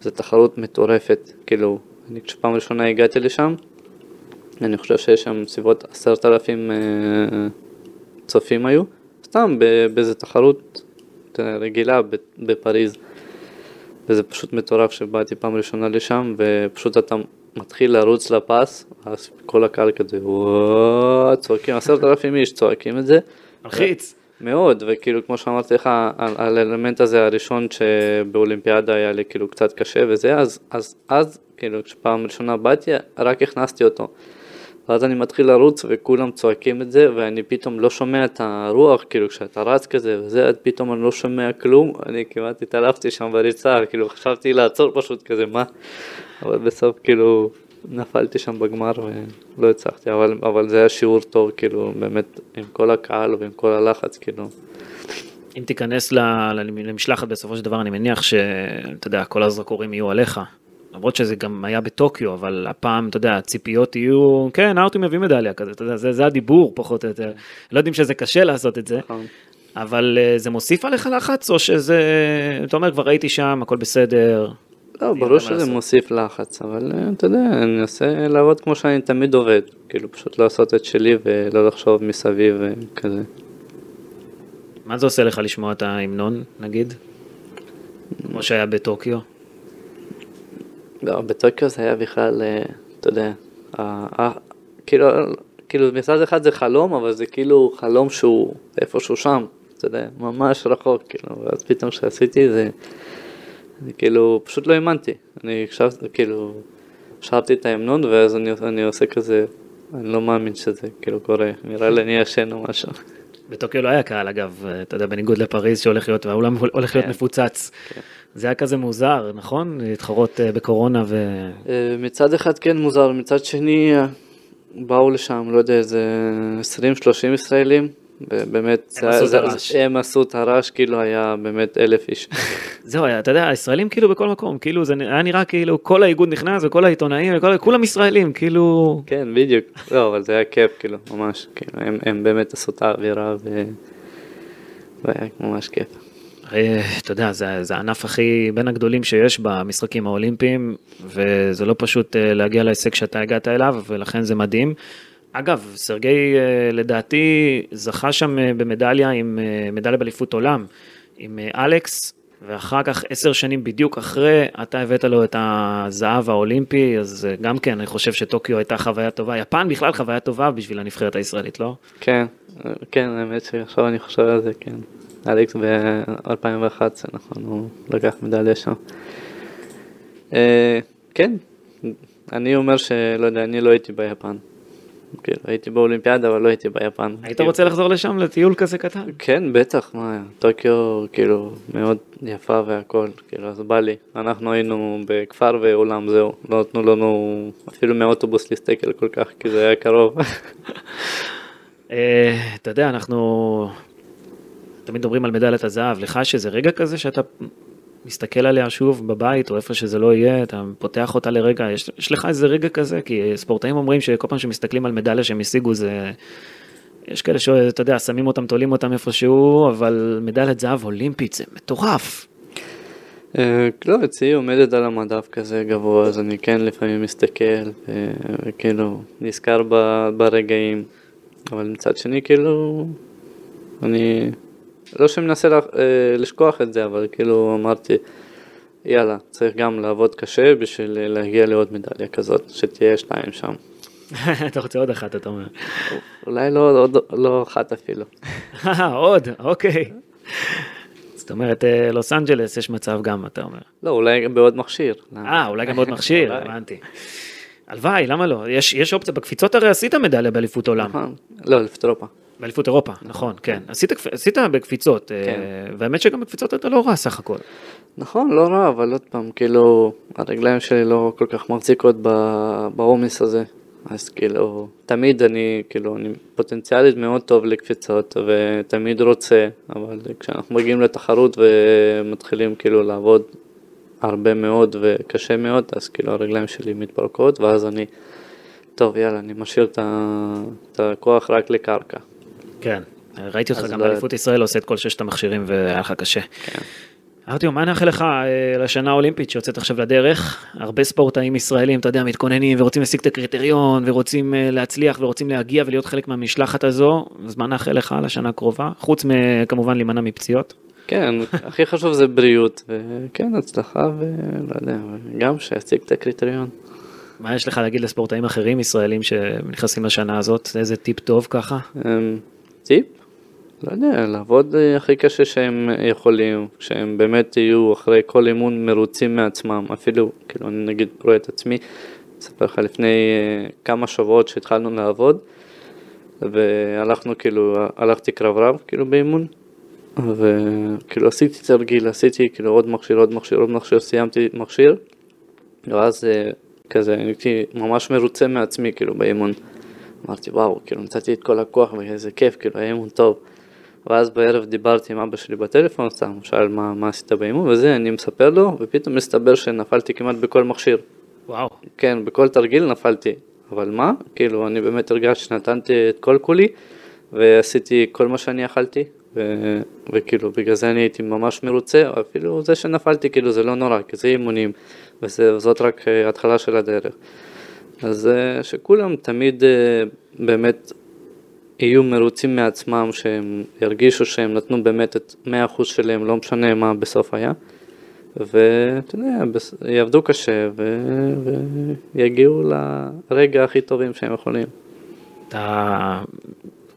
זו תחרות מטורפת, כאילו, אני כשפעם ראשונה הגעתי לשם, אני חושב שיש שם סביבות עשרת אלפים אה, צופים היו, סתם באיזה תחרות רגילה בפריז. וזה פשוט מטורף שבאתי פעם ראשונה לשם, ופשוט אתה מתחיל לרוץ לפס, אז כל הקהל כזה, וואו, צועקים, עשרת אלפים איש צועקים את זה. מלחיץ. מאוד, וכאילו כמו שאמרתי לך, על, על האלמנט הזה הראשון שבאולימפיאדה היה לי כאילו קצת קשה וזה, אז, אז, אז כאילו כשפעם ראשונה באתי, רק הכנסתי אותו. ואז אני מתחיל לרוץ וכולם צועקים את זה, ואני פתאום לא שומע את הרוח, כאילו כשאתה רץ כזה וזה, אז פתאום אני לא שומע כלום, אני כמעט התעלפתי שם בריצה, כאילו חשבתי לעצור פשוט כזה, מה? אבל בסוף כאילו נפלתי שם בגמר ולא הצלחתי, אבל, אבל זה היה שיעור טוב, כאילו, באמת, עם כל הקהל ועם כל הלחץ, כאילו. אם תיכנס למשלחת בסופו של דבר, אני מניח שאתה יודע, כל הזרקורים יהיו עליך. למרות שזה גם היה בטוקיו, אבל הפעם, אתה יודע, הציפיות יהיו, כן, ארטי מביא מדליה כזה, אתה יודע, זה, זה הדיבור פחות או יותר. לא יודעים שזה קשה לעשות את זה, נכון. אבל אה, זה מוסיף עליך לחץ, או שזה, אתה אומר, כבר הייתי שם, הכל בסדר, לא, ברור שזה לעשות. מוסיף לחץ, אבל אה, אתה יודע, אני אנסה לעבוד כמו שאני תמיד עובד, כאילו פשוט לעשות את שלי ולא לחשוב מסביב וכזה. מה זה עושה לך לשמוע את ההמנון, נגיד? כמו שהיה בטוקיו? לא, בטוקיו זה היה בכלל, אה, אתה יודע, כאילו, כאילו מצד אחד זה חלום, אבל זה כאילו חלום שהוא איפשהו שם, אתה יודע, ממש רחוק, כאילו, ואז פתאום כשעשיתי זה... אני כאילו, פשוט לא האמנתי. אני הקשבתי, כאילו, שרתי את ההמנון ואז אני, אני עושה כזה, אני לא מאמין שזה כאילו קורה, נראה לי אני ישן או משהו. בטוקיו לא היה קהל אגב, אתה יודע, בניגוד לפריז שהולך להיות, והאולם הולך להיות כן. מפוצץ. כן. זה היה כזה מוזר, נכון? להתחרות אה, בקורונה ו... אה, מצד אחד כן מוזר, מצד שני אה, באו לשם, לא יודע, איזה 20-30 ישראלים. באמת, הם, עשו, זה, הם עשו את הרעש כאילו היה באמת אלף איש. [laughs] זהו, אתה יודע, הישראלים כאילו בכל מקום, כאילו זה היה נראה כאילו כל האיגוד נכנס וכל העיתונאים וכל, כולם ישראלים, כאילו... כן, בדיוק, לא, אבל זה היה כיף, כאילו, ממש, כאילו, הם, הם באמת עשו את האווירה ו... והיה ממש כיף. אתה יודע, זה, זה הענף הכי בין הגדולים שיש במשחקים האולימפיים, וזה לא פשוט אה, להגיע להישג שאתה הגעת אליו, ולכן זה מדהים. אגב, סרגי אה, לדעתי זכה שם אה, במדליה עם אה, מדליה באליפות עולם, עם אלכס, ואחר כך עשר שנים בדיוק אחרי, אתה הבאת לו את הזהב האולימפי, אז גם כן, אני חושב שטוקיו הייתה חוויה טובה, יפן בכלל חוויה טובה בשביל הנבחרת הישראלית, לא? כן, כן, האמת שעכשיו אני חושב על זה, כן. אלכס ב-2011, נכון, הוא לקח מדליה שם. כן, אני אומר שלא יודע, אני לא הייתי ביפן. כאילו, הייתי באולימפיאדה, אבל לא הייתי ביפן. היית כאילו. רוצה לחזור לשם לטיול כזה קטן? כן, בטח, מה, טוקיו, כאילו, מאוד יפה והכל, כאילו, אז בא לי. אנחנו היינו בכפר ואולם, זהו, לא נתנו לנו אפילו מאוטובוס להסתכל כל כך, כי זה היה קרוב. [laughs] אה, אתה יודע, אנחנו תמיד מדברים על מדליית הזהב, לך יש איזה רגע כזה שאתה מסתכל עליה שוב בבית או איפה שזה לא יהיה, אתה פותח אותה לרגע, יש, יש לך איזה רגע כזה, כי ספורטאים אומרים שכל פעם שמסתכלים על מדליה שהם השיגו זה... יש כאלה שאתה יודע, שמים אותם, תולים אותם איפשהו, אבל מדליית זהב אולימפית זה מטורף. אה, לא, אצלי עומדת על המדף כזה גבוה, אז אני כן לפעמים מסתכל, וכאילו נזכר ברגעים, אבל מצד שני כאילו, אני לא שמנסה אה, לשכוח את זה, אבל כאילו אמרתי, יאללה, צריך גם לעבוד קשה בשביל להגיע לעוד מדליה כזאת, שתהיה שתיים שם. [laughs] אתה רוצה עוד אחת, אתה אומר. אולי לא, עוד, לא אחת אפילו. אה, [laughs] עוד, אוקיי. זאת אומרת, אה, לוס אנג'לס יש מצב גם, אתה אומר. לא, אולי גם בעוד מכשיר. אה, אולי גם עוד [laughs] מכשיר. הבנתי. הלוואי, למה לא? יש, יש אופציה, בקפיצות הרי עשית מדליה באליפות עולם. נכון. לא, אליפות אירופה. באליפות אירופה, נכון, כן. עשית, עשית בקפיצות, אה, כן. והאמת שגם בקפיצות אתה לא רע סך הכל. נכון, לא רע, אבל עוד פעם, כאילו, הרגליים שלי לא כל כך מחזיקות בעומס הזה. אז כאילו, תמיד אני, כאילו, אני פוטנציאלית מאוד טוב לקפיצות, ותמיד רוצה, אבל כשאנחנו מגיעים לתחרות ומתחילים כאילו לעבוד הרבה מאוד וקשה מאוד, אז כאילו הרגליים שלי מתפרקות, ואז אני, טוב, יאללה, אני משאיר את הכוח רק לקרקע. כן. ראיתי אותך גם לא- באליפות ישראל עושה את כל ששת המכשירים והיה לך קשה. כן. ארטיום, מה נאחל לך אה, לשנה האולימפית שיוצאת עכשיו לדרך? הרבה ספורטאים ישראלים, אתה יודע, מתכוננים ורוצים להשיג את הקריטריון ורוצים אה, להצליח ורוצים להגיע ולהיות חלק מהמשלחת הזו, אז מה נאחל לך לשנה הקרובה? חוץ מכמובן להימנע מפציעות. כן, [laughs] הכי חשוב זה בריאות, וכן, הצלחה, ולא יודע, גם שיציג את הקריטריון. מה יש לך להגיד לספורטאים אחרים ישראלים שנכנסים לשנה הזאת? איזה טיפ טוב ככה? טיפ? לא יודע, לעבוד אה, הכי קשה שהם יכולים, שהם באמת יהיו אחרי כל אימון מרוצים מעצמם, אפילו, כאילו, אני נגיד רואה את עצמי, אספר לך לפני אה, כמה שבועות שהתחלנו לעבוד, והלכנו כאילו, הלכתי קרב רב, כאילו באימון, וכאילו עשיתי תרגיל, עשיתי כאילו עוד מכשיר, עוד מכשיר, עוד מכשיר, סיימתי מכשיר, ואז אה, כזה הייתי ממש מרוצה מעצמי כאילו באימון. אמרתי וואו, כאילו נתתי את כל הכוח ואיזה כיף, כאילו היה אימון טוב. ואז בערב דיברתי עם אבא שלי בטלפון, סתם, הוא שאל מה, מה עשית באימון וזה, אני מספר לו, ופתאום מסתבר שנפלתי כמעט בכל מכשיר. וואו. כן, בכל תרגיל נפלתי. אבל מה? כאילו, אני באמת הרגשתי שנתנתי את כל כולי, ועשיתי כל מה שאני יכלתי, ו... וכאילו, בגלל זה אני הייתי ממש מרוצה, אפילו זה שנפלתי, כאילו, זה לא נורא, כי זה אימונים, וזאת רק אה, התחלה של הדרך. אז אה, שכולם תמיד אה, באמת יהיו מרוצים מעצמם, שהם ירגישו שהם נתנו באמת את 100% שלהם, לא משנה מה בסוף היה. ואתה יודע, יעבדו קשה ו... ויגיעו לרגע הכי טובים שהם יכולים. אתה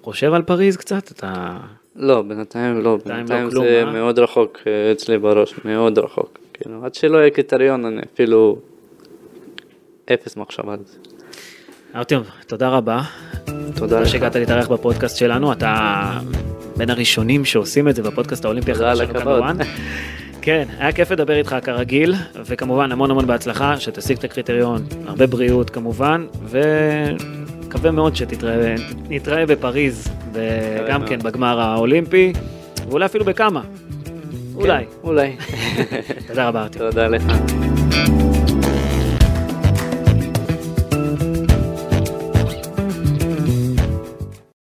חושב על פריז קצת? אתה... לא, בינתיים לא, בינתיים לא בינתיים כלום, זה אה? מאוד רחוק אה, אצלי בראש, מאוד רחוק. כאילו, עד שלא יהיה קריטריון, אני אפילו אפס מחשבה על זה. ארטיום, תודה רבה. תודה לך. שהגעת להתארח בפודקאסט שלנו, אתה בין הראשונים שעושים את זה בפודקאסט האולימפי החדש שלנו. כמובן. כן, היה כיף לדבר איתך כרגיל, וכמובן המון המון בהצלחה, שתשיג את הקריטריון, הרבה בריאות כמובן, ומקווה מאוד שנתראה בפריז, וגם. כן בגמר האולימפי, ואולי אפילו בכמה. אולי. כן, אולי. [laughs] תודה רבה ארטיום. תודה לך.